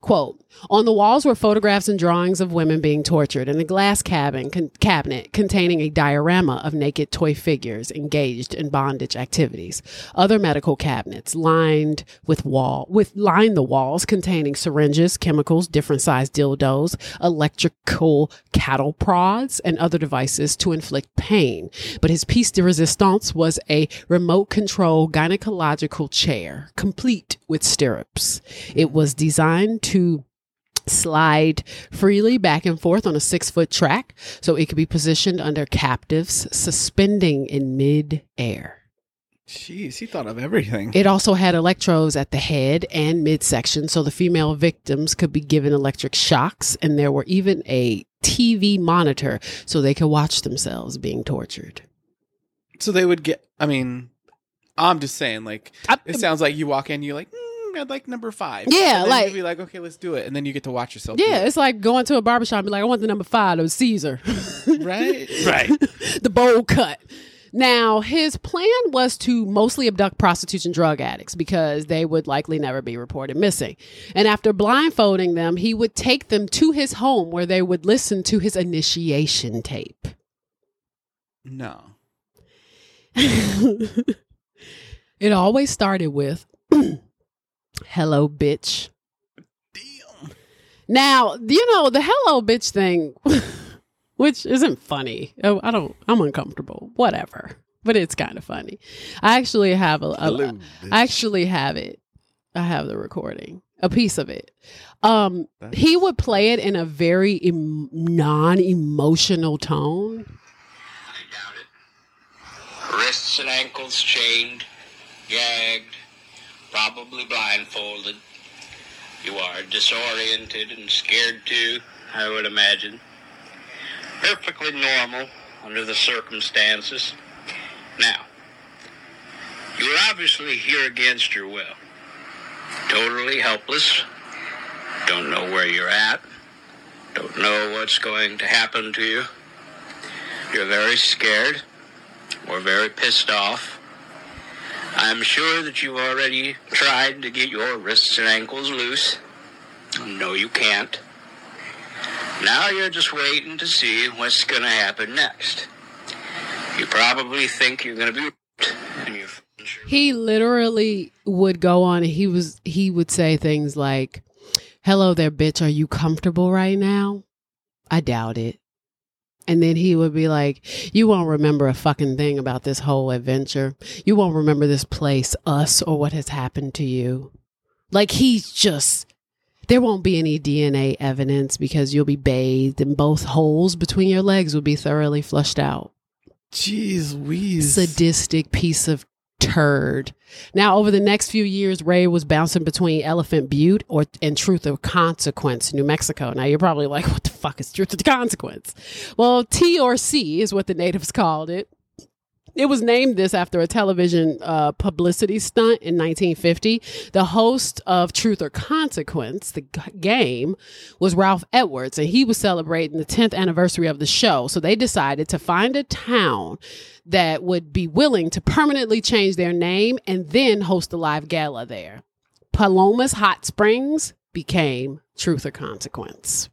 Quote, on the walls were photographs and drawings of women being tortured and a glass cabin con- cabinet containing a diorama of naked toy figures engaged in bondage activities. Other medical cabinets lined with wall with lined the walls containing syringes, chemicals, different sized dildos, electrical cattle prods, and other devices to inflict pain. But his piece de resistance was a remote control gynecological chair, complete with stirrups. It was designed to slide freely back and forth on a six foot track so it could be positioned under captives suspending in mid air. Jeez, he thought of everything. It also had electrodes at the head and midsection so the female victims could be given electric shocks, and there were even a TV monitor so they could watch themselves being tortured. so they would get. I mean, I'm just saying. Like, I- it sounds like you walk in, you're like, mm, I'd like number five. Yeah, And then like- you'd be like, okay, let's do it, and then you get to watch yourself. do Yeah, it. it's like going to a barbershop and be like, I want the number five, it was Caesar. right, right. the bowl cut. Now, his plan was to mostly abduct prostitutes and drug addicts because they would likely never be reported missing. And after blindfolding them, he would take them to his home where they would listen to his initiation tape. No. it always started with, Hello, bitch. Damn. Now, you know, the hello, bitch thing, which isn't funny. Oh, I don't, I'm uncomfortable. Whatever. But it's kind of funny. I actually have a, a Hello, I actually have it. I have the recording, a piece of it. Um, he would play it in a very em- non-emotional tone. I doubt it. Wrists and ankles chained, gagged, probably blindfolded. You are disoriented and scared too, I would imagine. Perfectly normal under the circumstances. Now, you are obviously here against your will. Totally helpless. Don't know where you're at. Don't know what's going to happen to you. You're very scared or very pissed off. I'm sure that you've already tried to get your wrists and ankles loose. No, you can't. Now you're just waiting to see what's going to happen next. You probably think you're going to be. He literally would go on and he was he would say things like, "Hello there, bitch. Are you comfortable right now?" I doubt it. And then he would be like, You won't remember a fucking thing about this whole adventure. You won't remember this place, us, or what has happened to you. Like, he's just, there won't be any DNA evidence because you'll be bathed and both holes between your legs will be thoroughly flushed out. Jeez, wheeze. Sadistic piece of turd. Now, over the next few years, Ray was bouncing between Elephant Butte or and Truth or Consequence, New Mexico. Now, you're probably like, what the fuck is Truth or Consequence? Well, T or C is what the natives called it. It was named this after a television uh, publicity stunt in 1950. The host of Truth or Consequence, the game, was Ralph Edwards, and he was celebrating the 10th anniversary of the show. So they decided to find a town that would be willing to permanently change their name and then host a live gala there. Palomas Hot Springs became Truth or Consequence.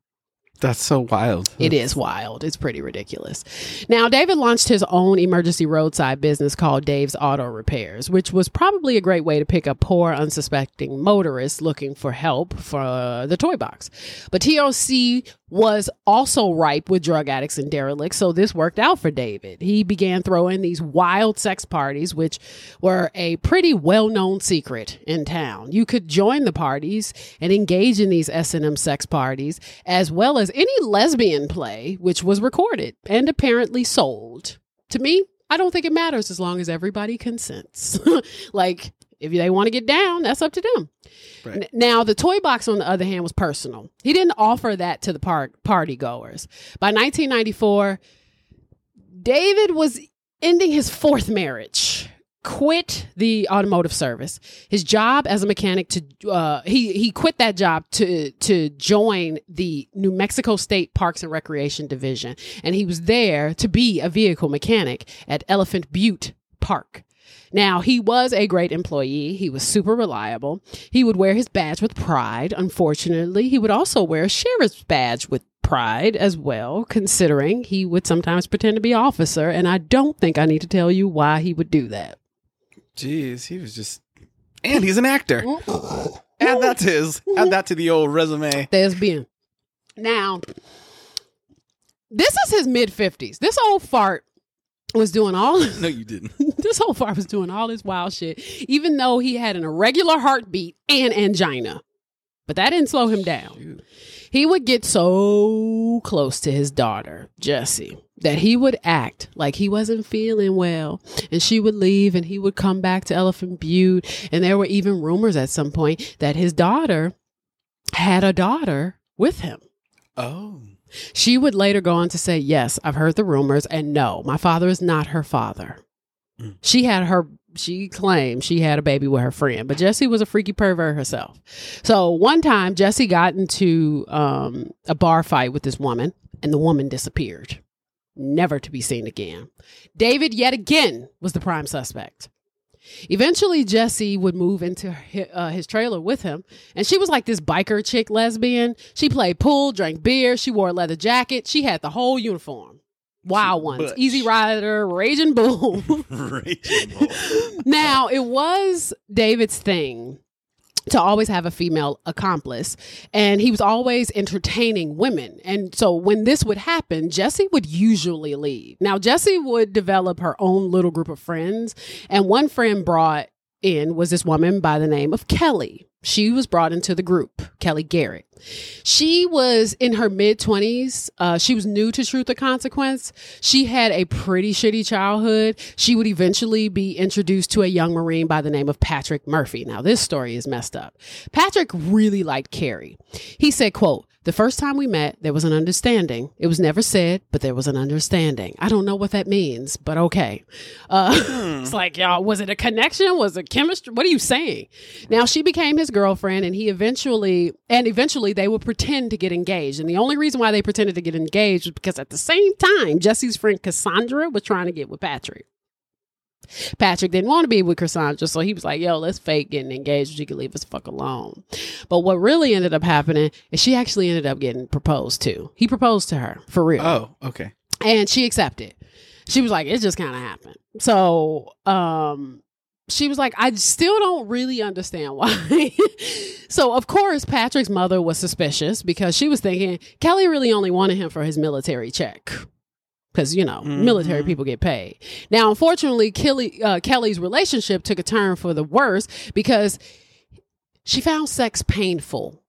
That's so wild. It is wild. It's pretty ridiculous. Now, David launched his own emergency roadside business called Dave's Auto Repairs, which was probably a great way to pick up poor, unsuspecting motorists looking for help for the toy box. But TOC was also ripe with drug addicts and derelicts, so this worked out for David. He began throwing these wild sex parties, which were a pretty well-known secret in town. You could join the parties and engage in these S&M sex parties, as well as any lesbian play, which was recorded and apparently sold. To me, I don't think it matters as long as everybody consents. like, if they want to get down, that's up to them. Right. Now, the toy box, on the other hand, was personal. He didn't offer that to the park party goers. By 1994, David was ending his fourth marriage. Quit the automotive service. His job as a mechanic to uh, he he quit that job to to join the New Mexico State Parks and Recreation Division, and he was there to be a vehicle mechanic at Elephant Butte Park. Now, he was a great employee. He was super reliable. He would wear his badge with pride. Unfortunately, he would also wear a sheriff's badge with pride as well, considering he would sometimes pretend to be officer. And I don't think I need to tell you why he would do that. Jeez, he was just. And he's an actor. Add that to his. Add that to the old resume. Thespian. Now, this is his mid 50s. This old fart was doing all No, you didn't. this whole fart was doing all this wild shit, even though he had an irregular heartbeat and angina. But that didn't slow him down. Shoot. He would get so close to his daughter, Jesse, that he would act like he wasn't feeling well. And she would leave and he would come back to Elephant Butte. And there were even rumors at some point that his daughter had a daughter with him. Oh. She would later go on to say, Yes, I've heard the rumors, and no, my father is not her father. Mm. She had her, she claimed she had a baby with her friend, but Jesse was a freaky pervert herself. So one time, Jesse got into um, a bar fight with this woman, and the woman disappeared, never to be seen again. David, yet again, was the prime suspect. Eventually, Jesse would move into his, uh, his trailer with him, and she was like this biker chick lesbian. She played pool, drank beer, she wore a leather jacket, she had the whole uniform. Wild ones, butch. Easy Rider, Raging Bull. Raging Bull. now, it was David's thing to always have a female accomplice, and he was always entertaining women. And so when this would happen, Jesse would usually leave. Now, Jesse would develop her own little group of friends, and one friend brought in was this woman by the name of Kelly. She was brought into the group, Kelly Garrett. She was in her mid 20s. Uh, she was new to Truth or Consequence. She had a pretty shitty childhood. She would eventually be introduced to a young Marine by the name of Patrick Murphy. Now, this story is messed up. Patrick really liked Carrie. He said, quote, the first time we met, there was an understanding. It was never said, but there was an understanding. I don't know what that means, but okay. Uh, it's like, y'all, was it a connection? Was it chemistry? What are you saying? Now, she became his girlfriend, and he eventually, and eventually they would pretend to get engaged. And the only reason why they pretended to get engaged was because at the same time, Jesse's friend Cassandra was trying to get with Patrick. Patrick didn't want to be with Cassandra, so he was like, yo, let's fake getting engaged. She could leave us fuck alone. But what really ended up happening is she actually ended up getting proposed to. He proposed to her for real. Oh, okay. And she accepted. She was like, it just kind of happened. So, um, she was like, I still don't really understand why. so, of course, Patrick's mother was suspicious because she was thinking Kelly really only wanted him for his military check. Because, you know, military Mhm. people get paid. Now, unfortunately, Kelly, uh, Kelly's relationship took a turn for the worse because she found sex painful.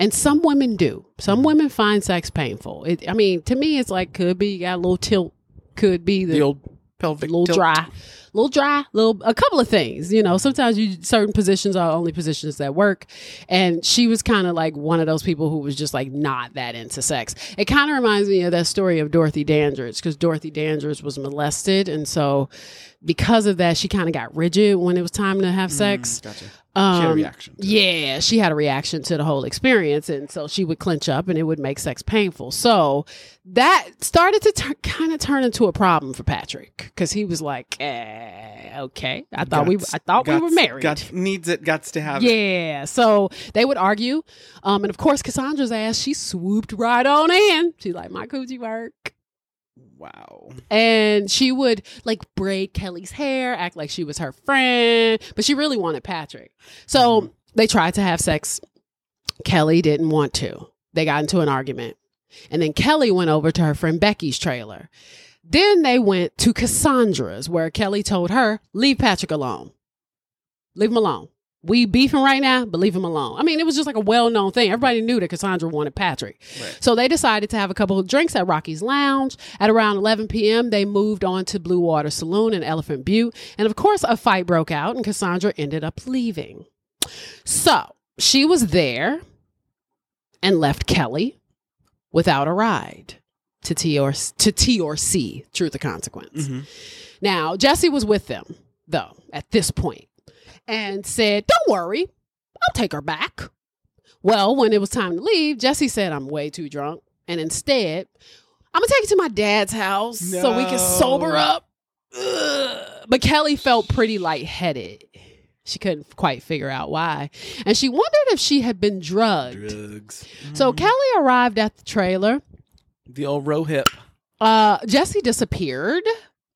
And some women do. Some women find sex painful. It, I mean, to me, it's like could be you got a little tilt, could be The old pelvic little tilt. dry, little dry, little a couple of things. You know, sometimes you certain positions are only positions that work, and she was kind of like one of those people who was just like not that into sex. It kind of reminds me of that story of Dorothy Dandridge because Dorothy Dandridge was molested, and so because of that, she kind of got rigid when it was time to have sex. Mm, Gotcha. Um, She had a reaction. to it. Yeah, she had a reaction to the whole experience, and so she would clench up, and it would make sex painful. So that started to tur kind of turn into a problem for Patrick because he was like, eh, "Okay, I thought we, I thought we were married." Guts, needs it, guts to have it. Yeah, so they would argue, um, and of course Cassandra's ass, she swooped right on in. She's like, "My coochie work." Wow. and she would like braid Kelly's hair, act like she was her friend, but she really wanted Patrick. So they tried to have sex. Kelly didn't want to. They got into an argument. And then Kelly went over to her friend Becky's trailer. Then they went to Cassandra's, where Kelly told her, Leave Patrick alone. Leave him alone. We beefing right now, but leave him alone. I mean, it was just like a well known thing. Everybody knew that Cassandra wanted Patrick. Right. So they decided to have a couple of drinks at Rocky's Lounge. At around 11 p.m., they moved on to Blue Water Saloon in Elephant Butte. And of course, a fight broke out, and Cassandra ended up leaving. So she was there and left Kelly without a ride to T or to T or C, truth or consequence. Mhm. Now, Jesse was with them, though, at this point, and said, Don't worry, I'll take her back. Well, when it was time to leave, Jesse said, I'm way too drunk. And instead, I'm going to take you to my dad's house so we can sober up. Ugh. But Kelly felt pretty lightheaded. She couldn't quite figure out why. And she wondered if she had been drugged. Drugs. So Kelly arrived at the trailer. The old row hip. Uh, Jesse disappeared.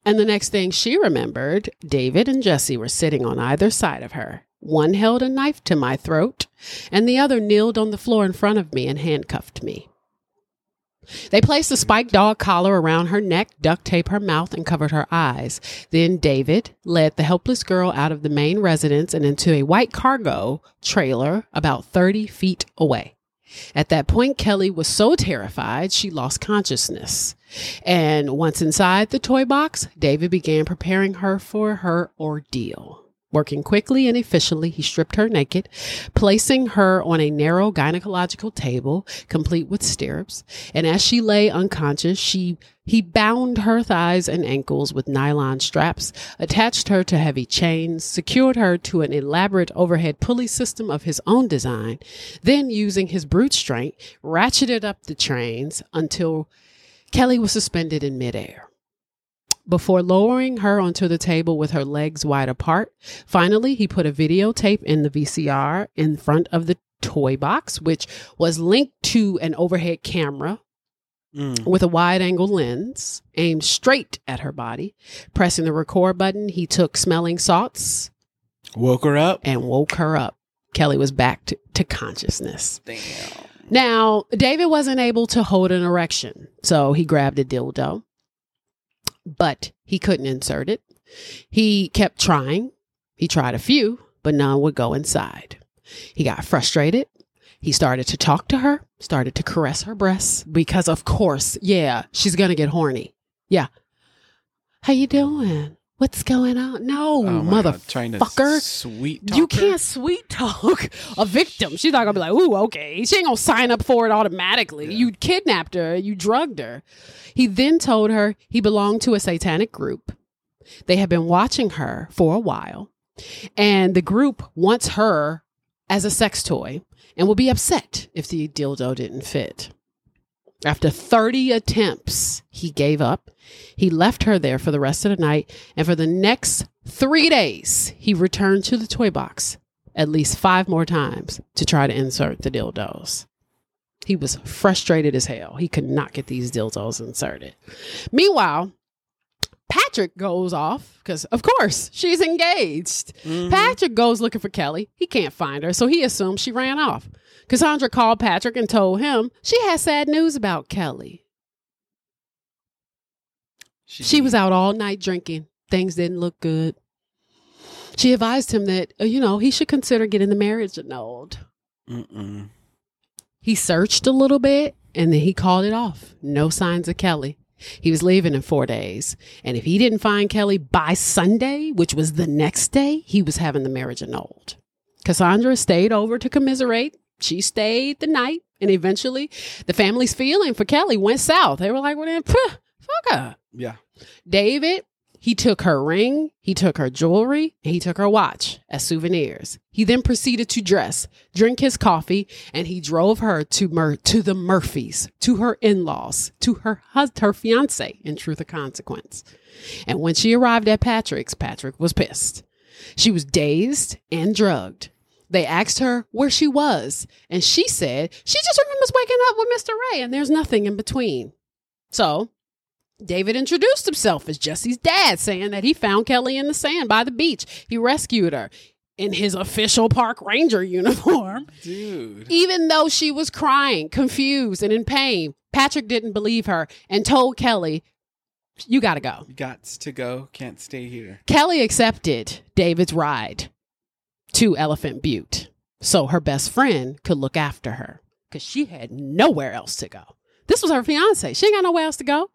And the next thing she remembered, David and Jesse were sitting on either side of her. One held a knife to my throat, and the other kneeled on the floor in front of me and handcuffed me. They placed a spiked dog collar around her neck, duct taped her mouth, and covered her eyes. Then David led the helpless girl out of the main residence and into a white cargo trailer about 30 feet away. At that point, Kelly was so terrified she lost consciousness. And once inside the toy box, David began preparing her for her ordeal. Working quickly and efficiently, he stripped her naked, placing her on a narrow gynecological table, complete with stirrups. And as she lay unconscious, she he bound her thighs and ankles with nylon straps, attached her to heavy chains, secured her to an elaborate overhead pulley system of his own design, then using his brute strength, ratcheted up the trains until Kelly was suspended in midair. Before lowering her onto the table with her legs wide apart, finally he put a videotape in the VCR in front of the toy box, which was linked to an overhead camera Mm. with a wide angle lens aimed straight at her body. Pressing the record button, he took smelling salts Woke her up. and woke her up. Kelly was back to, to consciousness. Damn. Now, David wasn't able to hold an erection, so he grabbed a dildo, but he couldn't insert it. He kept trying. He tried a few, but none would go inside. He got frustrated. He started to talk to her, started to caress her breasts because of course, yeah, she's going to get horny. Yeah. How you doing? What's going on? No, Oh motherfucker. trying to sweet talk You can't sweet talk a victim. She's not gonna be like, "Ooh, okay." She ain't gonna sign up for it automatically. You kidnapped her. You drugged her. He then told her he belonged to a satanic group. They had been watching her for a while, and the group wants her as a sex toy and will be upset if the dildo didn't fit. After 30 attempts, he gave up. He left her there for the rest of the night, and for the next three days, he returned to the toy box at least five more times to try to insert the dildos. He was frustrated as hell. He could not get these dildos inserted. Meanwhile, Patrick goes off because, of course, she's engaged. Patrick goes looking for Kelly. He can't find her, so he assumes she ran off. Cassandra called Patrick and told him she had sad news about Kelly. She was out all night drinking. Things didn't look good. She advised him that, uh, you know, he should consider getting the marriage annulled. Mm-mm. He searched a little bit and then he called it off. No signs of Kelly. He was leaving in four days. And if he didn't find Kelly by Sunday, which was the next day, he was having the marriage annulled. Cassandra stayed over to commiserate. She stayed the night. And eventually, the family's feeling for Kelly went south. They were like, well, then, fuck her. Yeah. David, he took her ring, he took her jewelry, and he took her watch as souvenirs. He then proceeded to dress, drink his coffee, and he drove her to Mur- to the Murphys, to her in-laws, to her her fiance, in truth or consequence. And when she arrived at Patrick's, Patrick was pissed. She was dazed and drugged. They asked her where she was, and she said she just remembers waking up with Mr. Ray, and there's nothing in between. So David introduced himself as Jesse's dad, saying that he found Kelly in the sand by the beach. He rescued her in his official park ranger uniform. Dude. Even though she was crying, confused, and in pain, Patrick didn't believe her and told Kelly, You gotta go. Gots to go. Can't stay here. Kelly accepted David's ride to Elephant Butte so her best friend could look after her because she had nowhere else to go. This was her fiance. She ain't got nowhere else to go.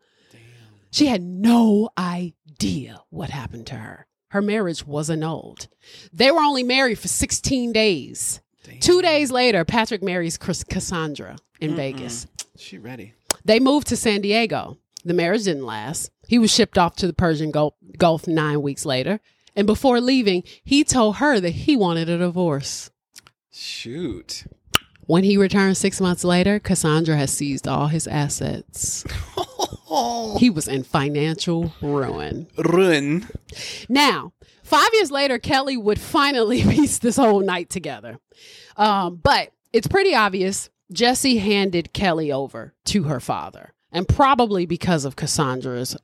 She had no idea what happened to her. Her marriage was annulled. They were only married for 16 days. Damn. Two days later, Patrick marries Chris- Cassandra in Vegas. She ready. They moved to San Diego. The marriage didn't last. He was shipped off to the Persian Gulf, Gulf nine weeks later. And before leaving, he told her that he wanted a divorce. Shoot. When he returned six months later, Cassandra had seized all his assets. He was in financial ruin. Run. Now, five years later, Kelly would finally piece this whole night together. Um, but it's pretty obvious Jesse handed Kelly over to her father, and probably because of Cassandra's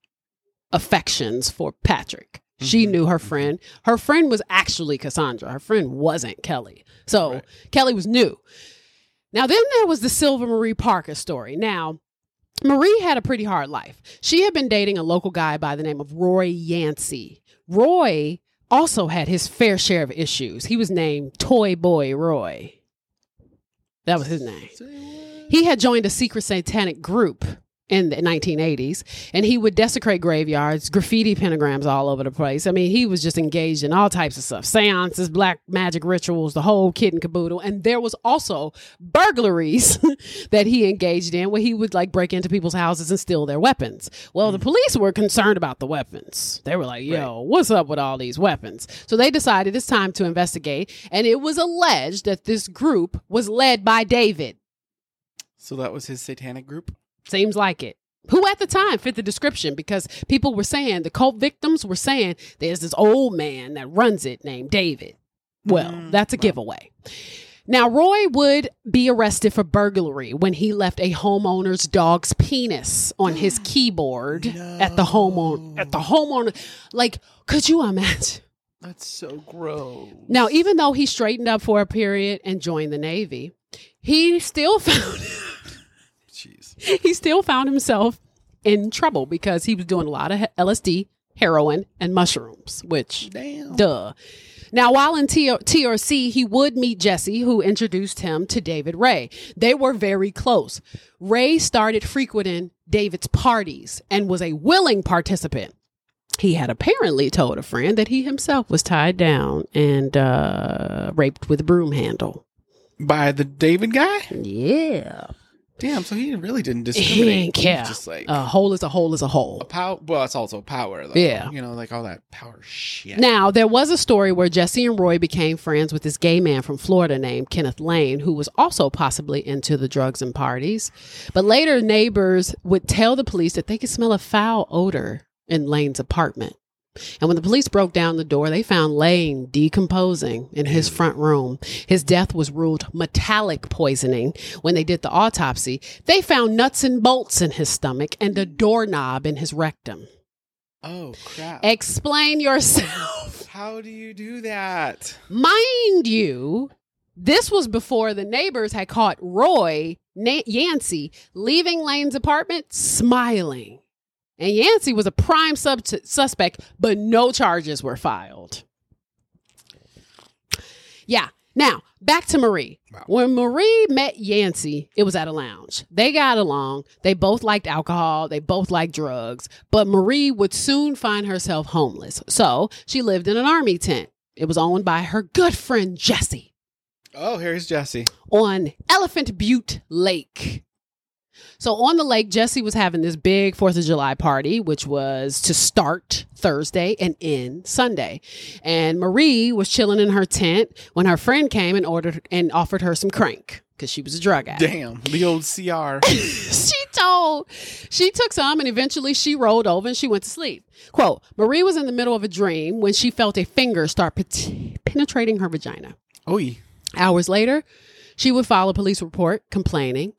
affections for Patrick. She knew her friend. Her friend was actually Cassandra. Her friend wasn't Kelly. So Right. Kelly was new. Now, then there was the Silver Marie Parker story. Now, Marie had a pretty hard life. She had been dating a local guy by the name of Roy Yancey. Roy also had his fair share of issues. He was named Toy Boy Roy. That was his name. He had joined a secret satanic group in the 1980s and he would desecrate graveyards, graffiti pentagrams all over the place. I mean, he was just engaged in all types of stuff seances, black magic rituals, the whole kit and caboodle. And there was also burglaries that he engaged in where he would like break into people's houses and steal their weapons. Well, the mm. police were concerned about the weapons. They were like, yo, what's up with all these weapons? So they decided it's time to investigate. And it was alleged that this group was led by David. So that was his satanic group? Seems like it. Who at the time fit the description because people were saying, the cult victims were saying, there's this old man that runs it named David. Well, Mm, that's a giveaway. Now, Roy would be arrested for burglary when he left a homeowner's dog's penis on his keyboard at the homeowner. At the homeowner, like, could you imagine? That's so gross. Now, even though he straightened up for a period and joined the Navy, he still found. he still found himself in trouble because he was doing a lot of LSD, heroin, and mushrooms, which, Damn. duh. Now, while in T- TRC, he would meet Jesse, who introduced him to David Ray. They were very close. Ray started frequenting David's parties and was a willing participant. He had apparently told a friend that he himself was tied down and uh, raped with a broom handle. By the David guy? Yeah. Damn, so he really didn't discriminate. He didn't care. just like a hole is a hole is a hole. a power. Well, it's also power, though. Yeah. You know, like all that power shit. Now, there was a story where Jesse and Roy became friends with this gay man from Florida named Kenneth Lane, who was also possibly into the drugs and parties. But later, neighbors would tell the police that they could smell a foul odor in Lane's apartment. And when the police broke down the door, they found Lane decomposing in his front room. His death was ruled metallic poisoning. When they did the autopsy, they found nuts and bolts in his stomach and a doorknob in his rectum. Oh crap! Explain yourself. How do you do that? Mind you, this was before the neighbors had caught Roy Na- Yancey leaving Lane's apartment smiling. And Yancey was a prime sub- suspect, but no charges were filed. Yeah. Now, back to Marie. Wow. When Marie met Yancey, it was at a lounge. They got along. They both liked alcohol. They both liked drugs. But Marie would soon find herself homeless. So she lived in an army tent. It was owned by her good friend Jesse Oh, here's Jesse. on Elephant Butte Lake. So on the lake, Jesse was having this big Fourth of July party, which was to start Thursday and end Sunday. And Marie was chilling in her tent when her friend came and ordered and offered her some crank because she was a drug addict. Damn, the old CR. she told she took some and eventually she rolled over and she went to sleep. Quote, Marie was in the middle of a dream when she felt a finger start pet- penetrating her vagina. Oi. Hours later, she would file a police report complaining,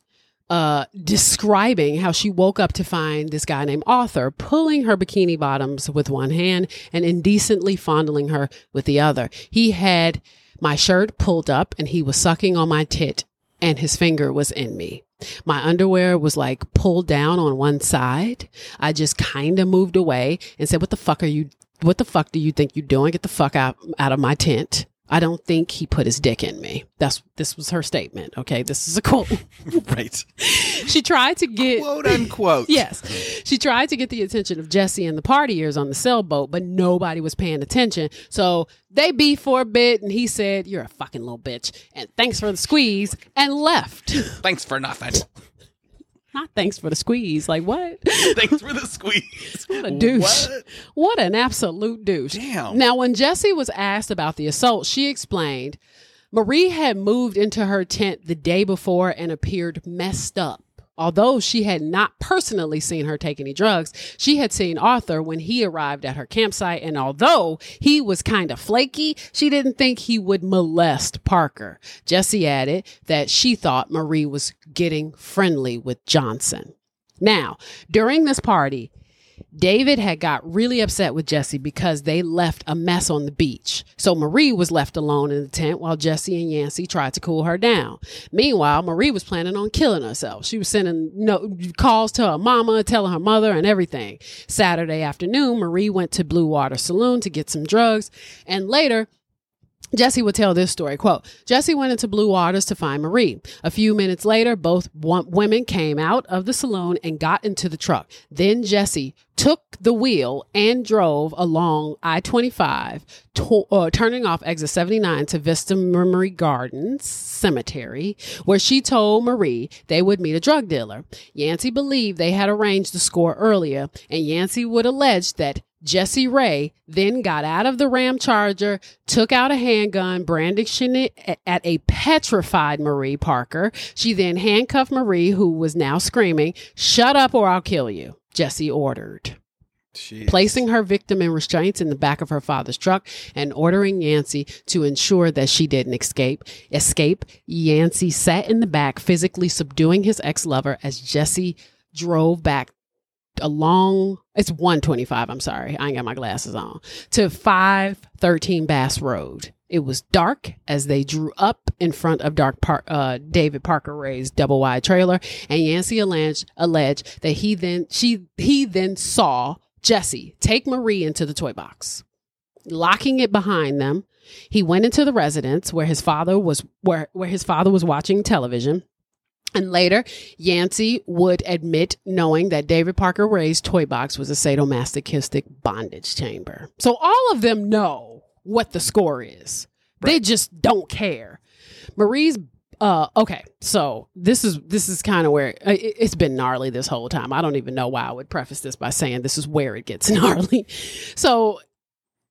uh, describing how she woke up to find this guy named Arthur pulling her bikini bottoms with one hand and indecently fondling her with the other. He had my shirt pulled up and he was sucking on my tit and his finger was in me. My underwear was like pulled down on one side. I just kind of moved away and said, "What the fuck are you? What the fuck do you think you're doing? Get the fuck out out of my tent." I don't think he put his dick in me. That's this was her statement. Okay, this is a quote. Right. she tried to get Quote unquote. Yes. She tried to get the attention of Jesse and the partiers on the sailboat, but nobody was paying attention. So they beefed for a bit and he said, You're a fucking little bitch. And thanks for the squeeze and left. Thanks for nothing. Not thanks for the squeeze. Like what? Thanks for the squeeze. What a douche. What? What an absolute douche. Damn. Now, when Jesse was asked about the assault, she explained Marie had moved into her tent the day before and appeared messed up. Although she had not personally seen her take any drugs, she had seen Arthur when he arrived at her campsite. And although he was kind of flaky, she didn't think he would molest Parker. Jesse added that she thought Marie was getting friendly with Johnson. Now, during this party, David had got really upset with Jesse because they left a mess on the beach. So Marie was left alone in the tent while Jesse and Yancey tried to cool her down. Meanwhile, Marie was planning on killing herself. She was sending no calls to her mama, telling her mother and everything. Saturday afternoon, Marie went to Blue Water Saloon to get some drugs, and later Jesse would tell this story. Quote, Jesse went into Blue Waters to find Marie. A few minutes later, both women came out of the saloon and got into the truck. Then Jesse took the wheel and drove along I 25, to- uh, turning off exit 79 to Vista Memory Gardens Cemetery, where she told Marie they would meet a drug dealer. Yancey believed they had arranged the score earlier, and Yancey would allege that Jesse Ray then got out of the Ramcharger, took out a handgun, brandishing it at a petrified Marie Parker. She then handcuffed Marie, who was now screaming, Shut up or I'll kill you, Jesse ordered. Jeez. Placing her victim in restraints in the back of her father's truck and ordering Yancey to ensure that she didn't escape. Escape. Yancey sat in the back, physically subduing his ex-lover as Jesse drove back along it's 125 i'm sorry i ain't got my glasses on to 513 bass road. It was dark as they drew up in front of dark Par- uh, david parker ray's double wide trailer and yancey alleged, alleged that he then she he then saw jesse take marie into the toy box locking it behind them. He went into the residence where his father was where where his father was watching television and later, Yancey would admit knowing that David Parker Ray's toy box was a sadomasochistic bondage chamber. So all of them know what the score is. They just don't care. Marie's uh okay, so this is this is kind of where uh, it, it's been gnarly this whole time. I don't even know why I would preface this by saying this is where it gets gnarly. So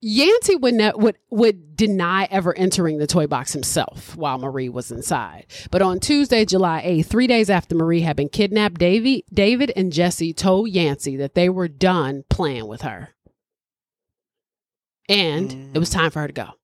Yancey would ne- would would deny ever entering the toy box himself while Marie was inside. But on Tuesday, July 8th, three days after Marie had been kidnapped, Davy, David and Jesse told Yancey that they were done playing with her. And it was mm. time for her to go.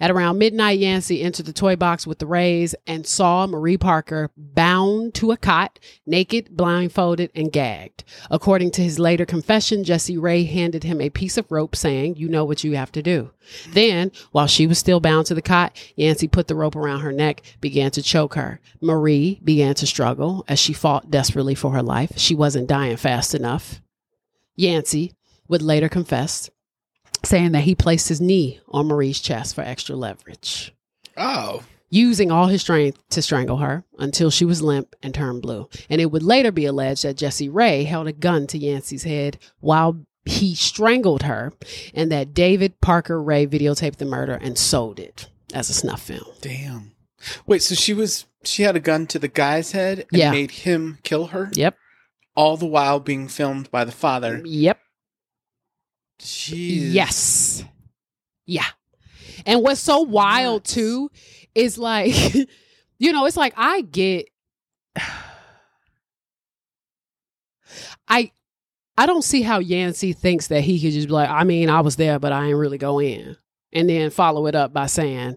At around midnight, Yancey entered the toy box with the rays and saw Marie Parker bound to a cot, naked, blindfolded, and gagged. According to his later confession, Jesse Ray handed him a piece of rope saying, You know what you have to do. Then, while she was still bound to the cot, Yancey put the rope around her neck, began to choke her. Marie began to struggle as she fought desperately for her life. She wasn't dying fast enough. Yancey would later confess, saying that he placed his knee on Marie's chest for extra leverage, Oh. using all his strength to strangle her until she was limp and turned blue. And it would later be alleged that Jesse Ray held a gun to Yancy's head while he strangled her, and that David Parker Ray videotaped the murder and sold it as a snuff film. Damn. Wait, so she was she had a gun to the guy's head and Yeah. made him kill her? Yep. All the while being filmed by the father. Yep. Jeez. Yes. Yeah. And what's so wild Nuts. too is like, you know, it's like I get I I don't see how Yancy thinks that he could just be like, I mean, I was there, but I ain't really go in. And then follow it up by saying,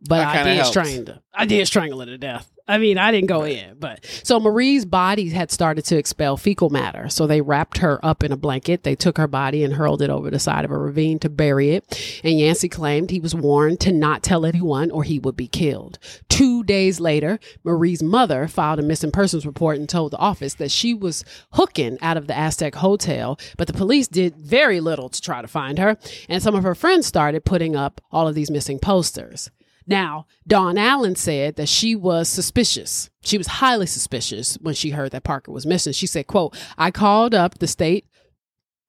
but That I did strangle. I did strangle her to death. I mean, I didn't go in, but so Marie's body had started to expel fecal matter. So they wrapped her up in a blanket. They took her body and hurled it over the side of a ravine to bury it. And Yancy claimed he was warned to not tell anyone or he would be killed. Two days later, Marie's mother filed a missing persons report and told the office that she was hooking out of the Aztec Hotel, but the police did very little to try to find her. And some of her friends started putting up all of these missing posters. Now, Dawn Allen said that she was suspicious. She was highly suspicious when she heard that Parker was missing. She said, quote, I called up the state,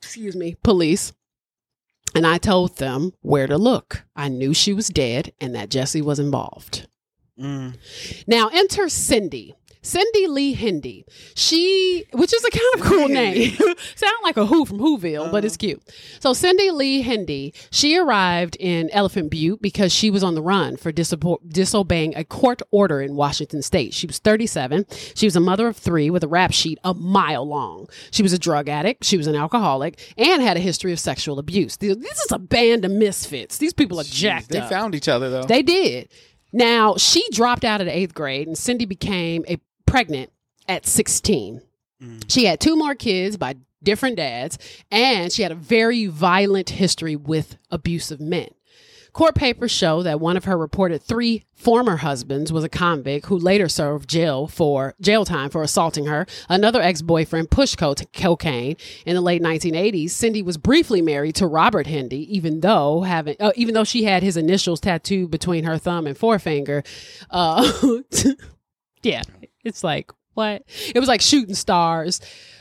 excuse me, police, and I told them where to look. I knew she was dead and that Jesse was involved. Mm. Now enter Cindy. Cindy Lee Hindy. She, which is a kind of cool name. Sound like a Who from Whoville, but it's uh-huh. cute. So Cindy Lee Hindy, she arrived in Elephant Butte because she was on the run for disobeying a court order in Washington state. She was 37. She was a mother of three with a rap sheet a mile long. She was a drug addict. She was an alcoholic and had a history of sexual abuse. This is a band of misfits. These people are jacked They up. found each other though. They did. Now, she dropped out of the eighth grade and Cindy became a pregnant at 16. She had two more kids by different dads, and she had a very violent history with abusive men. Court papers show that one of her reported three former husbands was a convict who later served jail for jail time for assaulting her. Another ex-boyfriend pushed co- cocaine in the late 1980s. Cindy was briefly married to Robert Hendy, even though having uh, even though she had his initials tattooed between her thumb and forefinger. Uh, yeah, it's like what? It was like shooting stars.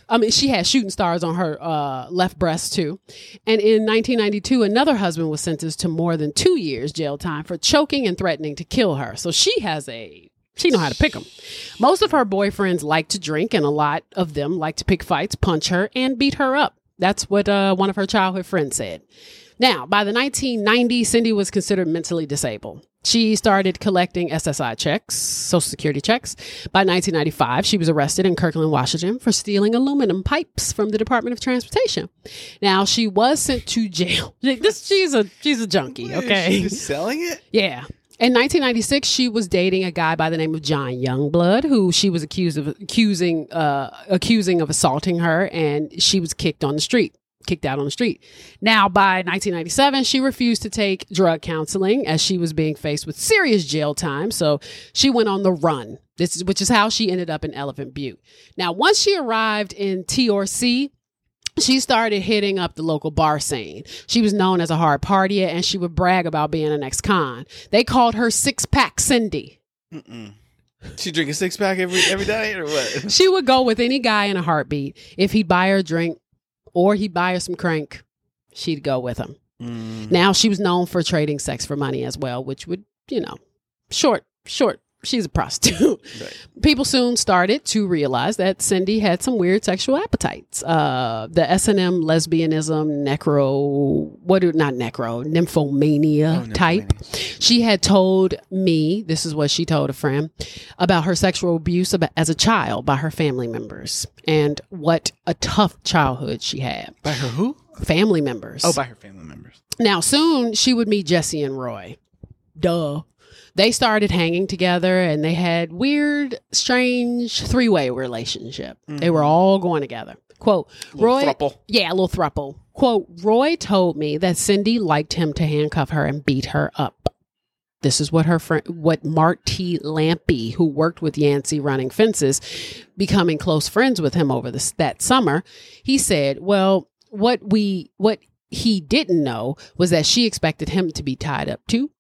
I mean, she had shooting stars on her uh, left breast too. And in 1992, another husband was sentenced to more than two years jail time for choking and threatening to kill her. So she has a she know how to pick them. Most of her boyfriends like to drink, and a lot of them like to pick fights, punch her, and beat her up. That's what uh, one of her childhood friends said. Now, by the 1990s, Cindy was considered mentally disabled. She started collecting SSI checks, Social Security checks. By 1995, she was arrested in Kirkland, Washington for stealing aluminum pipes from the Department of Transportation. Now, she was sent to jail. This she's a she's a junkie, okay? She's selling it? Yeah. In 1996, she was dating a guy by the name of John Youngblood, who she was accused of accusing uh, accusing of assaulting her, and she was kicked on the street, kicked out on the street. Now, by 1997, she refused to take drug counseling as she was being faced with serious jail time, so she went on the run. This is which is how she ended up in Elephant Butte. Now, once she arrived in TRC, she started hitting up the local bar scene. She was known as a hard partier and she would brag about being an ex con. They called her Six Pack Cindy. She drink a six pack every every day or what? She would go with any guy in a heartbeat. If he'd buy her a drink or he'd buy her some crank, she'd go with him. Mm. Now she was known for trading sex for money as well, which would, you know, short, short. She's a prostitute. Right. People soon started to realize that Cindy had some weird sexual appetites. Uh, the S and M lesbianism, necro, what do not necro, nymphomania Oh, type. nymphomania. She had told me, this is what she told a friend, about her sexual abuse as a child by her family members and what a tough childhood she had. By her who? Family members. Oh, by her family members. Now, soon she would meet Jesse and Roy. duh. They started hanging together and they had weird, strange three way relationship. They were mm-hmm. all going together. Quote, Roy. throuple. Yeah, a little thruple. Quote, Roy told me that Cindy liked him to handcuff her and beat her up. This is what her friend, what Marty T. Lampy, who worked with Yancy running fences, becoming close friends with him over this that summer, he said, "Well, what we what he didn't know was that she expected him to be tied up too.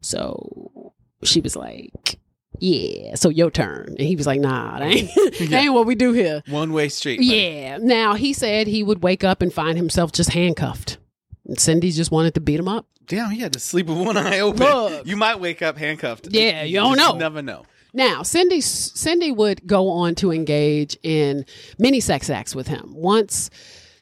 So she was like, "Yeah, so your turn," and he was like, "Nah, that ain't, that ain't what we do here." One way street. buddy. Yeah. Now he said he would wake up and find himself just handcuffed. And Cindy just wanted to beat him up. Damn, he had to sleep with one eye open. Look. You might wake up handcuffed. Yeah, you don't just know. Never know. Now, Cindy Cindy would go on to engage in many sex acts with him. Once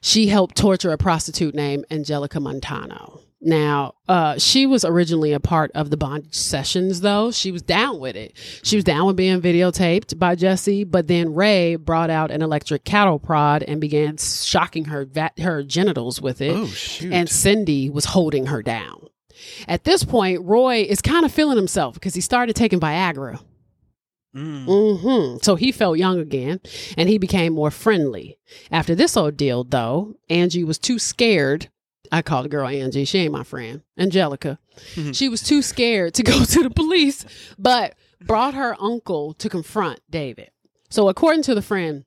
she helped torture a prostitute named Angelica Montano. Now, uh, she was originally a part of the bondage sessions, though. She was down with it. She was down with being videotaped by Jesse, but then Ray brought out an electric cattle prod and began shocking her va- her genitals with it. Oh shoot. and Cindy was holding her down. At this point, Roy is kind of feeling himself because he started taking Viagra. Mm. hmm So he felt young again and he became more friendly. After this ordeal, though, Angie was too scared. I called the girl Angie. She ain't my friend. Angelica. She was too scared to go to the police, but brought her uncle to confront David. So, according to the friend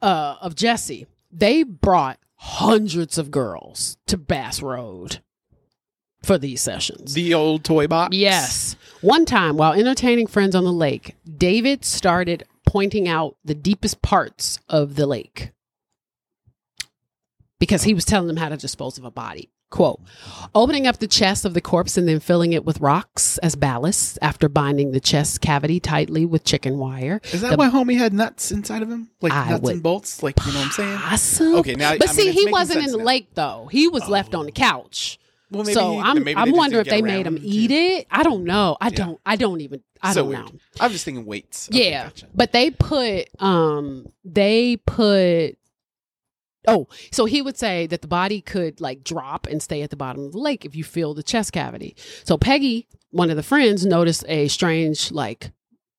uh, of Jesse, they brought hundreds of girls to Bass Road for these sessions. the old toy box. Yes. One time, while entertaining friends on the lake, David started pointing out the deepest parts of the lake because he was telling them how to dispose of a body. Quote, opening up the chest of the corpse and then filling it with rocks as ballast after binding the chest cavity tightly with chicken wire. Is that The- why homie had nuts inside of him? Like I nuts and bolts? Like you know what I'm saying? Possible. Okay, now- but I see, mean, he wasn't in the now. lake though. He was left on the couch. Well, maybe so he- I'm, I'm wondering if they made him eat it. I don't know. I Yeah. don't. I don't even. I so don't weird. know. I'm just thinking weights. Okay, yeah, gotcha. but they put um they put oh so he would say that the body could like drop and stay at the bottom of the lake if you feel the chest cavity. So Peggy, one of the friends, noticed a strange like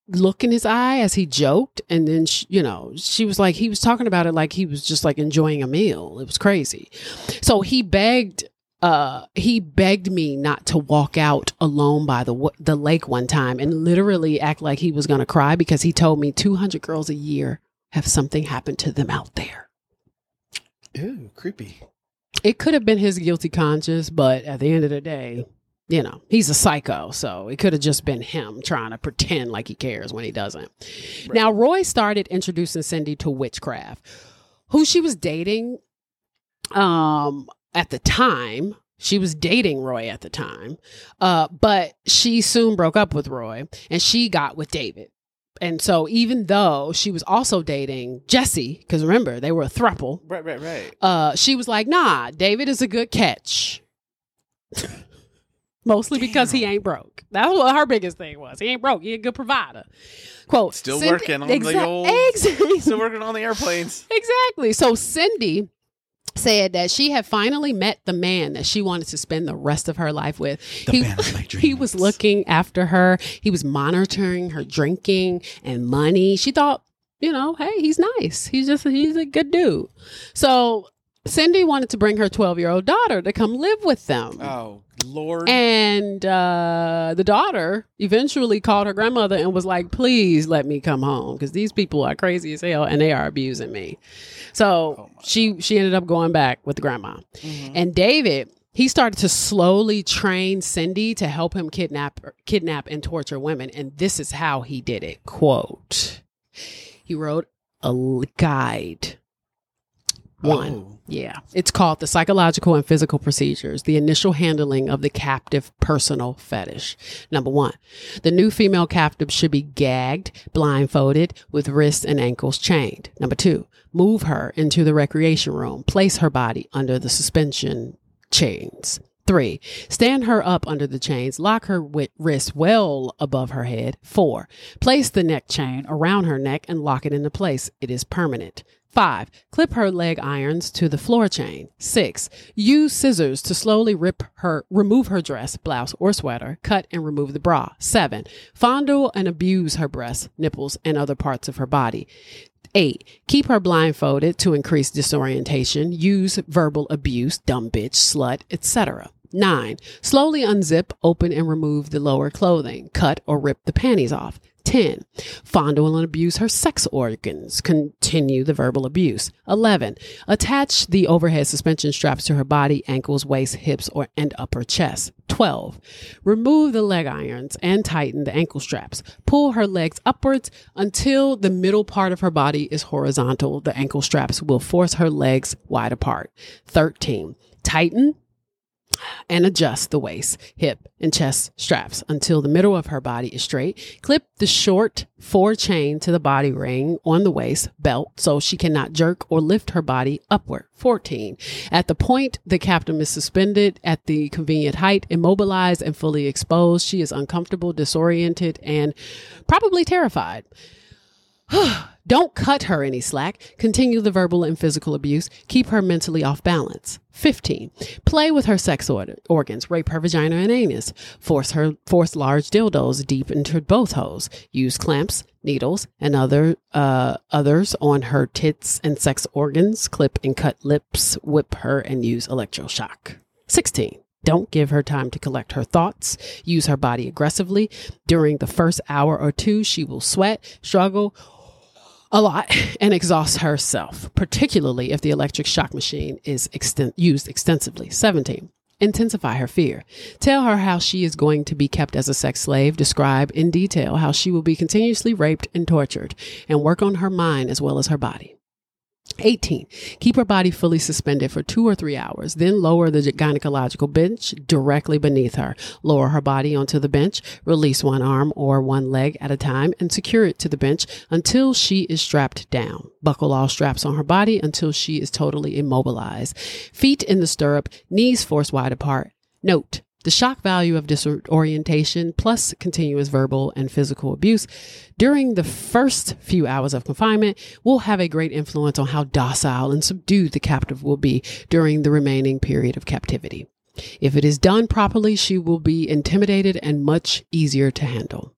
look in his eye as he joked and then she, you know she was like he was talking about it like he was just like enjoying a meal. It was crazy. So he begged uh he begged me not to walk out alone by the wa- the lake one time and literally act like he was going to cry because he told me 200 girls a year have something happen to them out there Ew, creepy. it could have been his guilty conscience but at the end of the day you know he's a psycho so it could have just been him trying to pretend like he cares when he doesn't. Now roy started introducing cindy to witchcraft who she was dating um at the time. She was dating roy at the time uh but she soon broke up with roy and she got with david and so even though she was also dating jesse because remember they were a thruple Right, right, right. uh, she was like, nah, David is a good catch. Mostly because he ain't broke. That's what her biggest thing was. He ain't broke. He a good provider. Quote. Still Cindy- working on the old- Exactly. Still working on the airplanes. exactly. So Cindy said that she had finally met the man that she wanted to spend the rest of her life with. The he, man of my he was looking after her. He was monitoring her drinking and money. She thought, you know, hey, he's nice. He's just he's a good dude. So Cindy wanted to bring her 12 year old daughter to come live with them. Oh Lord. And uh, the daughter eventually called her grandmother and was like, please let me come home because these people are crazy as hell and they are abusing me. So Oh she she ended up going back with the grandma. Mhm. And David, he started to slowly train Cindy to help him kidnap kidnap and torture women. And this is how he did it. Quote. He wrote a guide. One. Yeah. It's called The Psychological and Physical Procedures, the initial handling of the captive personal fetish. Number one, the new female captive should be gagged, blindfolded, with wrists and ankles chained. Number two, move her into the recreation room, place her body under the suspension chains. Three, stand her up under the chains, lock her wrists well above her head. Four, place the neck chain around her neck and lock it into place. It is permanent. Five, clip her leg irons to the floor chain. Six, use scissors to slowly rip her, remove her dress, blouse, or sweater, cut and remove the bra. Seven, fondle and abuse her breasts, nipples, and other parts of her body. Eight, keep her blindfolded to increase disorientation. Use verbal abuse, dumb bitch, slut, etc. Nine, slowly unzip, open, and remove the lower clothing. Cut or rip the panties off. 10. Fondle and abuse her sex organs. Continue the verbal abuse. 11. Attach the overhead suspension straps to her body, ankles, waist, hips, or and upper chest. 12. Remove the leg irons and tighten the ankle straps. Pull her legs upwards until the middle part of her body is horizontal. The ankle straps will force her legs wide apart. 13. Tighten and adjust the waist, hip, and chest straps until the middle of her body is straight. Clip the short four chain to the body ring on the waist belt so she cannot jerk or lift her body upward. 14. At the point the captain is suspended at the convenient height, immobilized and fully exposed, she is uncomfortable, disoriented, and probably terrified. Don't cut her any slack. Continue the verbal and physical abuse. Keep her mentally off balance. 15. Play with her sex or- organs. Rape her vagina and anus. Force her, force large dildos deep into both holes. Use clamps, needles, and other, uh, others on her tits and sex organs. Clip and cut lips. Whip her and use electroshock. 16. Don't give her time to collect her thoughts. Use her body aggressively. During the first hour or two, she will sweat, struggle, a lot and exhaust herself, particularly if the electric shock machine is exten- used extensively. 17. Intensify her fear. Tell her how she is going to be kept as a sex slave. Describe in detail how she will be continuously raped and tortured, and work on her mind as well as her body. 18. Keep her body fully suspended for two or three hours. Then lower the gynecological bench directly beneath her. Lower her body onto the bench. Release one arm or one leg at a time and secure it to the bench until she is strapped down. Buckle all straps on her body until she is totally immobilized. Feet in the stirrup, knees forced wide apart. Note, the shock value of disorientation plus continuous verbal and physical abuse during the first few hours of confinement will have a great influence on how docile and subdued the captive will be during the remaining period of captivity. If it is done properly, she will be intimidated and much easier to handle.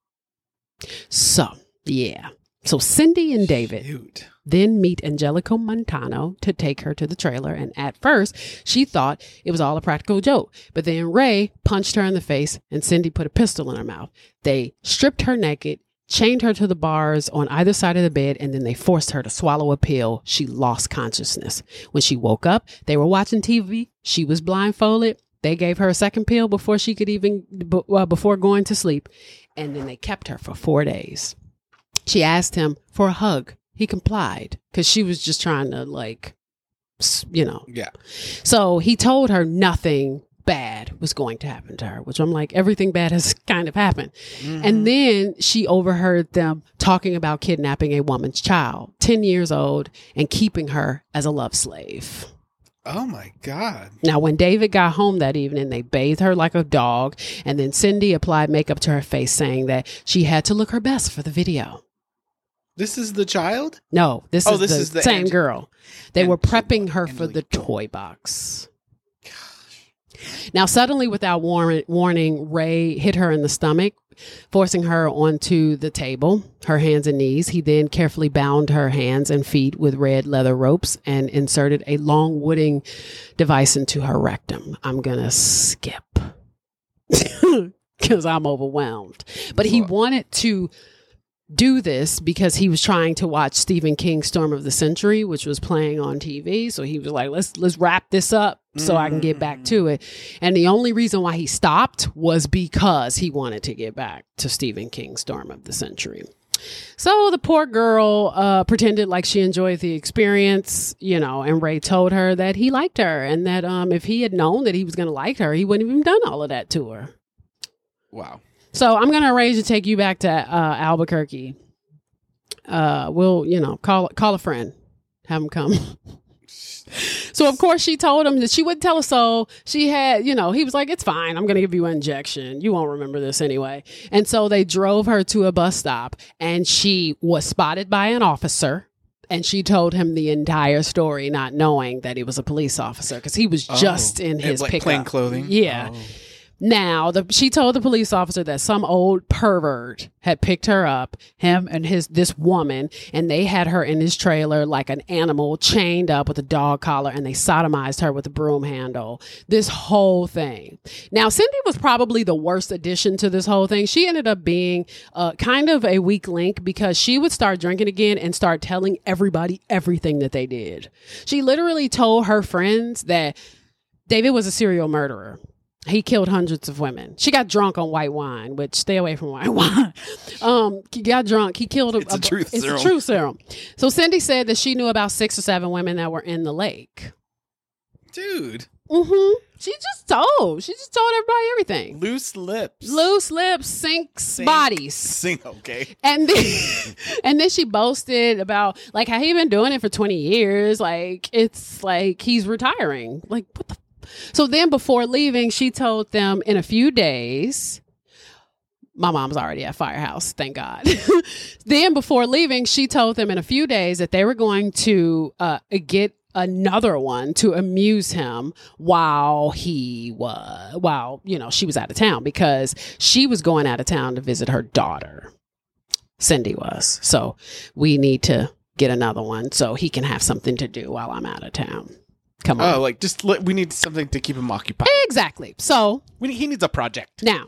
So, yeah. So Cindy and David Shoot. then meet Angelica Montano to take her to the trailer. And at first, she thought it was all a practical joke. But then Ray punched her in the face and Cindy put a pistol in her mouth. They stripped her naked, chained her to the bars on either side of the bed, and then they forced her to swallow a pill. She lost consciousness. When she woke up, they were watching TV. She was blindfolded. They gave her a second pill before she could even, b- uh, before going to sleep. And then they kept her for four days. She asked him for a hug. He complied because she was just trying to, like, you know. Yeah. So he told her nothing bad was going to happen to her, which I'm like, everything bad has kind of happened. And mm-hmm. then she overheard them talking about kidnapping a woman's child, 10 years old, and keeping her as a love slave. Oh my God. Now, when David got home that evening, they bathed her like a dog, and then Cindy applied makeup to her face, saying that she had to look her best for the video. This is the child? No, this Oh, is this the is the same girl. They were prepping her for the toy box. Now, suddenly, without warn- warning, Ray hit her in the stomach, forcing her onto the table, her hands and knees. He then carefully bound her hands and feet with red leather ropes and inserted a long wooden device into her rectum. I'm going to skip because I'm overwhelmed. But he wanted to do this because he was trying to watch Stephen King's Storm of the Century, which was playing on TV. So he was like, "Let's let's wrap this up so I can get back to it." And the only reason why he stopped was because he wanted to get back to Stephen King's Storm of the Century. So the poor girl uh, pretended like she enjoyed the experience, you know, and Ray told her that he liked her and that um, if he had known that he was going to like her, he wouldn't have even done all of that to her. Wow. So I'm going to arrange to take you back to uh, Albuquerque. Uh, we'll, you know, call call a friend, have him come. So of course she told him that she wouldn't tell a soul. She had, you know, he was like, "It's fine. I'm going to give you an injection. You won't remember this anyway." And so they drove her to a bus stop, and she was spotted by an officer. And she told him the entire story, not knowing that he was a police officer because he was just in Oh. His like pickup. plain clothing. Yeah. Oh. Now, the, she told the police officer that some old pervert had picked her up, him and his this woman, and they had her in his trailer like an animal, chained up with a dog collar, and they sodomized her with a broom handle. This whole thing. Now, Cindy was probably the worst addition to this whole thing. She ended up being uh, kind of a weak link because she would start drinking again and start telling everybody everything that they did. She literally told her friends that David was a serial murderer. He killed hundreds of women. She got drunk on white wine, which stay away from white wine. Um, he got drunk. He killed. It's a truth It's serum. a truth serum. So Cindy said that she knew about six or seven women that were in the lake. Dude, hmm She just told. She just told everybody everything. loose lips. Loose lips sinks Sink. bodies. Sink. okay. And then, and then she boasted about like how he been doing it for 20 years. Like it's like he's retiring. Like what the? So then before leaving, she told them in a few days. My mom's already at Firehouse, thank God. then before leaving, she told them in a few days that they were going to uh, get another one to amuse him while he was while you know she was out of town because she was going out of town to visit her daughter. Cindy was. So we need to get another one so he can have something to do while I'm out of town. Come oh, on. Oh, like just let, we need something to keep him occupied. Exactly. So We he needs a project. now,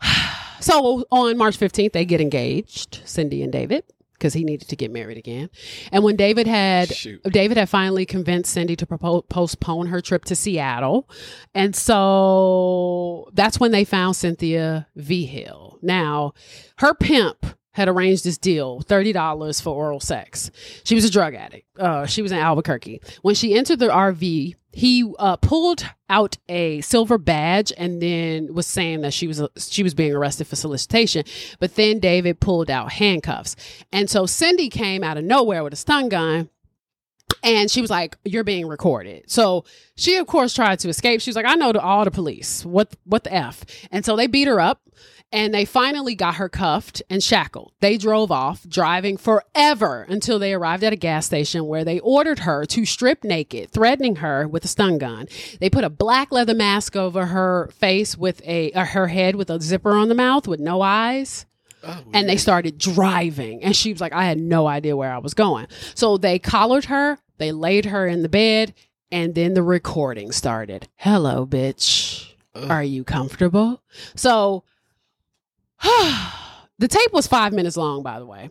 so on March 15th, they get engaged, Cindy and David, because he needed to get married again. And when David had Shoot. David had finally convinced Cindy to propo- postpone her trip to Seattle, and so that's when they found Cynthia Vigil. Now, her pimp had arranged this deal $30 for oral sex. She was a drug addict. Uh, she was in Albuquerque. When she entered the RV, he uh, pulled out a silver badge and then was saying that she was she was being arrested for solicitation. But then David pulled out handcuffs, and so Cindy came out of nowhere with a stun gun. And she was like, "You're being recorded." So she, of course, tried to escape. She was like, "I know the, all the police. What what the f?" And so they beat her up, and they finally got her cuffed and shackled. They drove off, driving forever until they arrived at a gas station where they ordered her to strip naked, threatening her with a stun gun. They put a black leather mask over her face with a uh, her head with a zipper on the mouth with no eyes. Oh, and they started driving. And she was like i had no idea where i was going. So they collared her they laid her in the bed and then the recording started. Hello bitch. Are you comfortable? So the tape was five minutes long by the way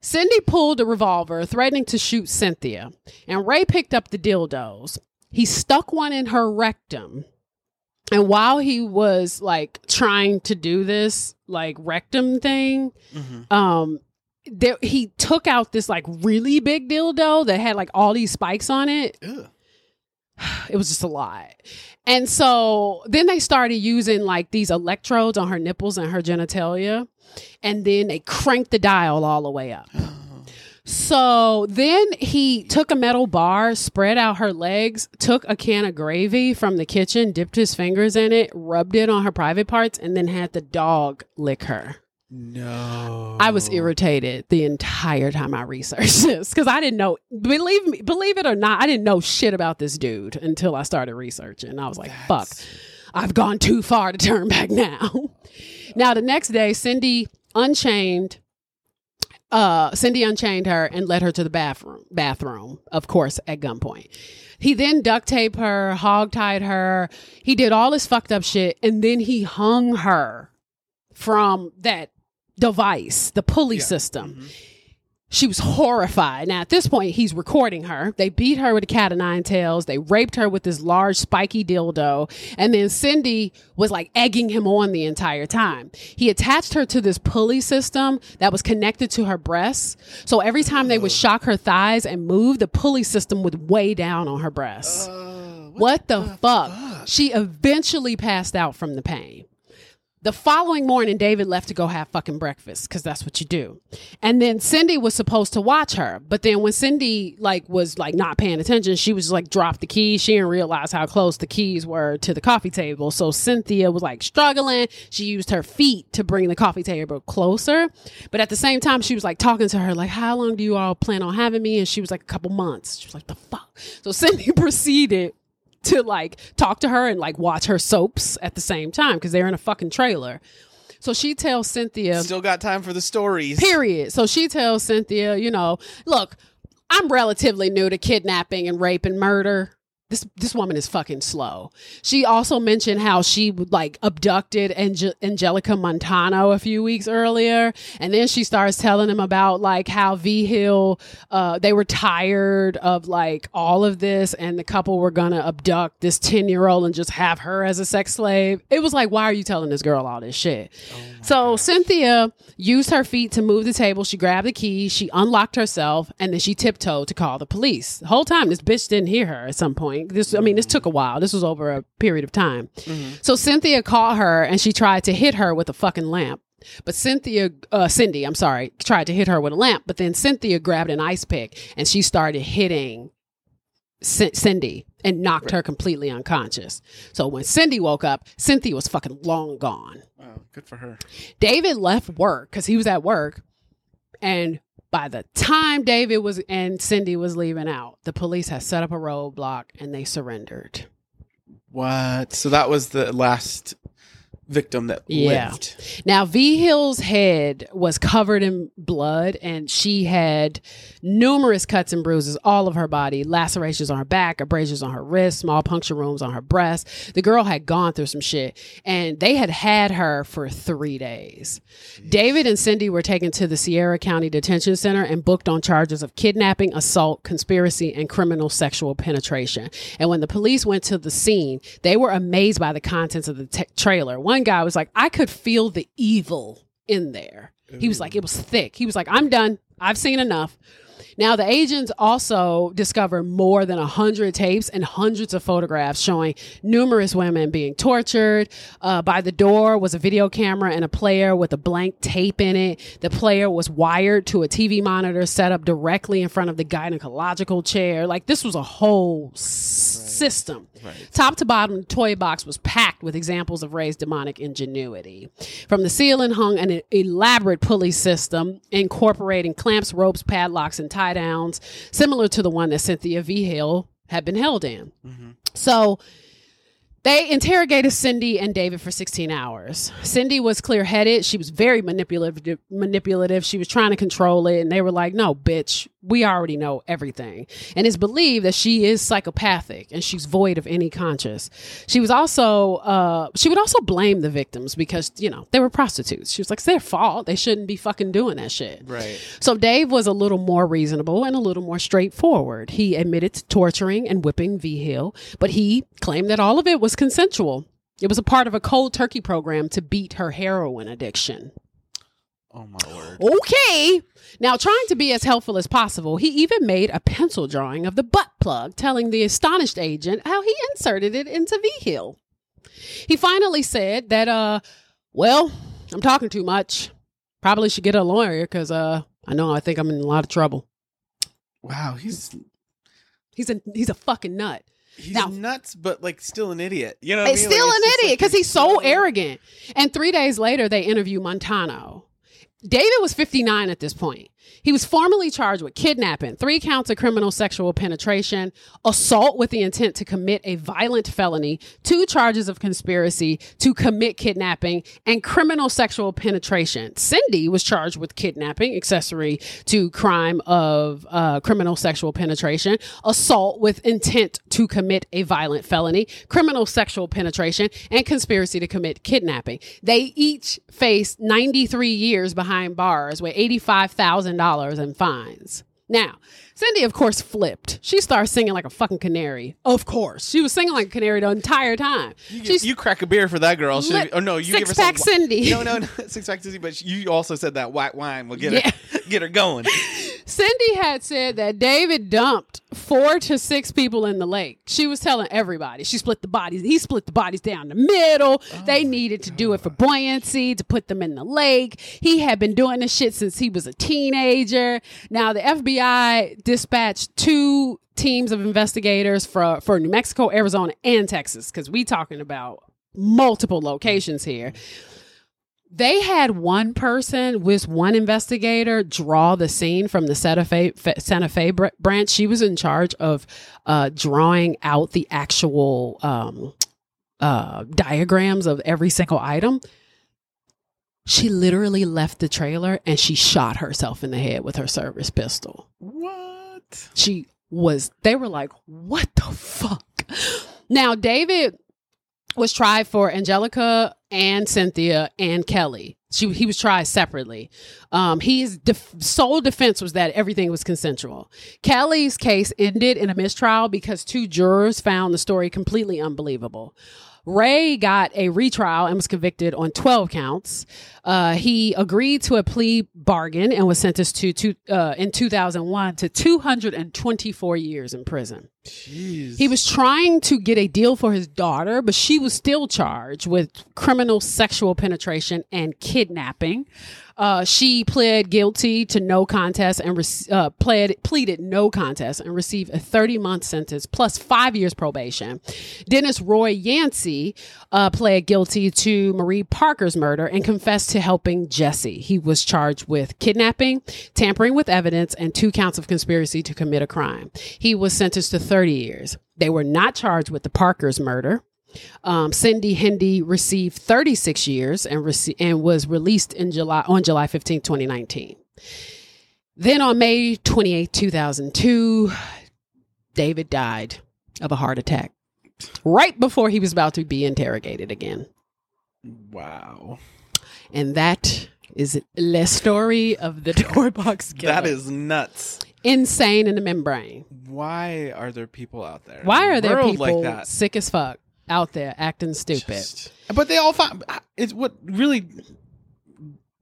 cindy pulled a revolver threatening to shoot cynthia and ray picked up the dildos he stuck one in her rectum and while he was like trying to do this like rectum thing, Mhm. um there he took out this like really big dildo that had like all these spikes on it. Ugh. It was just a lot. And so then they started using like these electrodes on her nipples and her genitalia. And then they cranked the dial all the way up. So then he took a metal bar, spread out her legs, took a can of gravy from the kitchen, dipped his fingers in it, rubbed it on her private parts, and then had the dog lick her. No. I was irritated the entire time I researched this because I didn't know. Believe me, believe it or not, I didn't know shit about this dude until I started researching. I was like, "Fuck, I've gone too far to turn back now." now the next day, Cindy unchained. Uh, Cindy unchained her and led her to the bathroom. Bathroom, of course, at gunpoint. He then duct taped her, hog tied her. He did all this fucked up shit, and then he hung her from that device, the pulley system. She was horrified. Now, at this point, he's recording her. They beat her with a cat of nine tails. They raped her with this large, spiky dildo. And then Cindy was like egging him on the entire time. He attached her to this pulley system that was connected to her breasts. So every time they would shock her thighs and move, the pulley system would weigh down on her breasts. Uh, what, the, fuck? She eventually passed out from the pain. The following morning, David left to go have fucking breakfast because that's what you do. And then Cindy was supposed to watch her, but then when Cindy like was like not paying attention, she was like dropped the keys. She didn't realize how close the keys were to the coffee table. So Cynthia was like struggling. She used her feet to bring the coffee table closer, but at the same time, she was like talking to her like, "How long do you all plan on having me?" And she was like, "A couple months." She was like, "The fuck." So Cindy proceeded to like talk to her and like watch her soaps at the same time because they're in a fucking trailer. So she tells Cynthia, Still got time for the stories. period. So she tells Cynthia, you know, look, I'm relatively new to kidnapping and rape and murder. This this woman is fucking slow. She also mentioned how she like abducted Ange- Angelica Montano a few weeks earlier, and then she starts telling him about like how Vigil, uh, they were tired of like all of this, and the couple were gonna abduct this ten year old and just have her as a sex slave. It was like, why are you telling this girl all this shit? so Cynthia used her feet to move the table. She grabbed the key, she unlocked herself, and then she tiptoed to call the police. The whole time, this bitch didn't hear her at some point. This, I mean, this took a while. This was over a period of time. So Cynthia caught her and she tried to hit her with a fucking lamp. But Cynthia, uh, Cindy, I'm sorry, tried to hit her with a lamp. But then Cynthia grabbed an ice pick and she started hitting C- Cindy and knocked her completely unconscious. So when Cindy woke up, Cynthia was fucking long gone. Wow, good for her. David left work because he was at work. And by the time David was and Cindy was leaving out, the police had set up a roadblock and they surrendered. What? So that was the last victim that Yeah. lived. Now, Vigil's head was covered in blood, and she had numerous cuts and bruises all of her body, lacerations on her back, abrasions on her wrist, small puncture wounds on her breast. The girl had gone through some shit, and they had had her for three days. David and Cindy were taken to the Sierra County Detention Center and booked on charges of kidnapping, assault, conspiracy, and criminal sexual penetration. And when the police went to the scene, they were amazed by the contents of the t- trailer. One guy was like, I could feel the evil in there. He was like, it was thick. He was like, I'm done. I've seen enough. Now, the agents also discovered more than 100 tapes and hundreds of photographs showing numerous women being tortured. Uh, by the door was a video camera and a player with a blank tape in it. The player was wired to a TV monitor set up directly in front of the gynecological chair. Like, this was a whole s- system. Top to bottom, the toy box was packed with examples of Ray's demonic ingenuity. From the ceiling hung an elaborate pulley system incorporating clamps, ropes, padlocks, and tie downs, similar to the one that Cynthia Vigil had been held in. Mm-hmm. So they interrogated Cindy and David for 16 hours. Cindy was clear headed. She was very manipulative, manipulative. She was trying to control it. And they were like, no, bitch, we already know everything. And it's believed that she is psychopathic and she's void of any conscience. She was also, uh, she would also blame the victims because, you know, they were prostitutes. She was like, it's their fault. They shouldn't be fucking doing that shit. Right. So Dave was a little more reasonable and a little more straightforward. He admitted to torturing and whipping Vigil, but he claimed that all of it was consensual. It was a part of a cold turkey program to beat her heroin addiction. Oh my word. Okay. Now, trying to be as helpful as possible, he even made a pencil drawing of the butt plug, telling the astonished agent how he inserted it into V Hill. He finally said that, uh, well, I'm talking too much. Probably should get a lawyer because, uh, I know I think I'm in a lot of trouble. Wow, he's He's a he's a fucking nut. He's Now- nuts, but like still an idiot. You know, what I mean? still Like, an idiot like, because he's so so- arrogant. And three days later, they interview Montano. David was 59 at this point. He was formally charged with kidnapping, three counts of criminal sexual penetration, assault with the intent to commit a violent felony, two charges of conspiracy to commit kidnapping, and criminal sexual penetration. Cindy was charged with kidnapping, accessory to crime of uh, criminal sexual penetration, assault with intent to commit a violent felony, criminal sexual penetration, and conspiracy to commit kidnapping. They each faced 93 years behind bars with $85,000 in fines. Now, Cindy, of course, flipped. She started singing like a fucking canary. Of course. She was singing like a canary the entire time. You, She's you crack a beer for that girl. She, oh no, you give her Six Pack some, Cindy. No, no, no, six pack Cindy. But you also said that white wine will get Yeah. her get her going. Cindy had said that David dumped four to six people in the lake. She was telling everybody. She split the bodies. He split the bodies down the middle. they oh, needed to do it for buoyancy to put them in the lake. He had been doing this shit since he was a teenager. Now the FBI dispatched two teams of investigators for for New Mexico, Arizona, and Texas because we talking about multiple locations here they had one person with one investigator draw the scene from the Santa Fe, Santa Fe br- branch. She was in charge of uh, drawing out the actual um, uh, diagrams of every single item. She literally left the trailer and she shot herself in the head with her service pistol. What? She was, they were like, what the fuck? Now, David was tried for Angelica and Cynthia and Kelly. She, he was tried separately. Um, his def- sole defense was that everything was consensual. Kelly's case ended in a mistrial because two jurors found the story completely unbelievable. Ray got a retrial and was convicted on 12 counts. Uh, he agreed to a plea bargain and was sentenced to, to uh, in 2001 to 224 years in prison. Jeez. He was trying to get a deal for his daughter, but she was still charged with criminal sexual penetration and kidnapping. Uh, she pled guilty to no contest and rec- uh, pled pleaded no contest and received a 30 month sentence plus five years probation. Dennis Roy Yancy uh, pled guilty to Marie Parker's murder and confessed to helping Jesse. He was charged with kidnapping, tampering with evidence, and two counts of conspiracy to commit a crime. He was sentenced to 30 years. They were not charged with the Parker's murder. Um, Cindy Hendy received 36 years and, rece- and was released in July on July 15, 2019. Then on May 28, 2002, David died of a heart attack right before he was about to be interrogated again. wow. And that is the story of the door box killer. That is nuts. insane in the membrane. Why are there people out there? Why the are there people like that? sick as fuck out there acting stupid? Just- but they all found. It's what really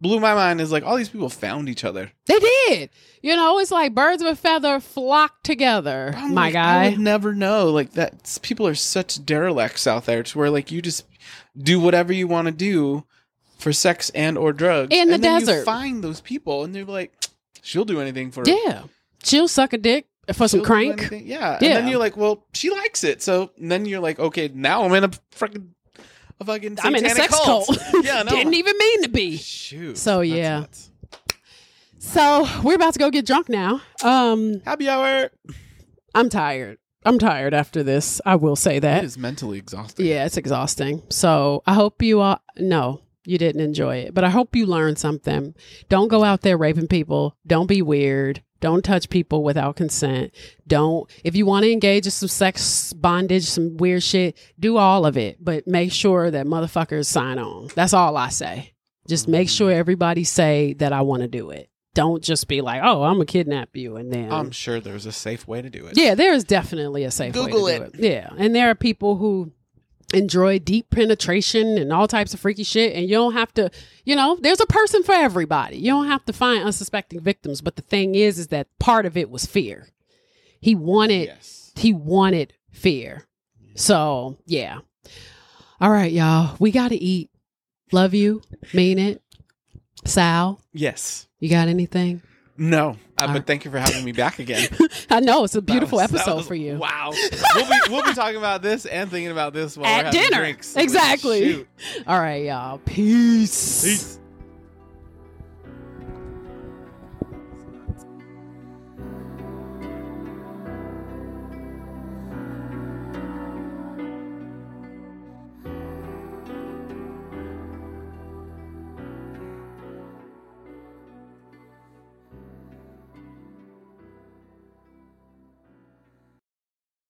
blew my mind is like all these people found each other. They did. You know, it's like birds of a feather flock together, I'm my like, guy. I would never know. Like that, people are such derelicts out there to where like you just do whatever you want to do for sex and or drugs In the desert. You find those people and they're like, she'll do anything for yeah. She'll suck a dick for some she'll crank. Yeah. Yeah. and then you're like, well, she likes it. So then you're like, okay, now I'm in a freaking a fucking I'm in a sex cult. cult. yeah, no. Didn't even mean to be. Shoot. So, yeah. nuts. So we're about to go get drunk now. Um, Happy hour. I'm tired. I'm tired after this. I will say It that. is mentally exhausting. Yeah, it's exhausting. So I hope you all no, you didn't enjoy it, but I hope you learned something. Don't go out there raping people. Don't be weird. Don't touch people without consent. Don't if you want to engage in some sex bondage, some weird shit, do all of it, but make sure that motherfuckers sign on. That's all I say. Just make mm-hmm. sure everybody say that I want to do it. Don't just be like, "Oh, I'm gonna kidnap you," and then I'm sure there's a safe way to do it. yeah, there is definitely a safe Google way to it. do it. Yeah, and there are people who enjoy deep penetration and all types of freaky shit, and you don't have to. You know, there's a person for everybody. You don't have to find unsuspecting victims. But the thing is, is that part of it was fear. He wanted. Yes. He wanted fear. So yeah. All right, y'all. We got to eat. Love you. Mean it. Sal, Yes. you got anything? No. Uh, right. but thank you for having me back again. I know it's a beautiful was- episode was- for you. Wow. we'll be we'll be talking about this and thinking about this while At we're having dinner. drinks. Exactly. All right, y'all. Peace. Peace.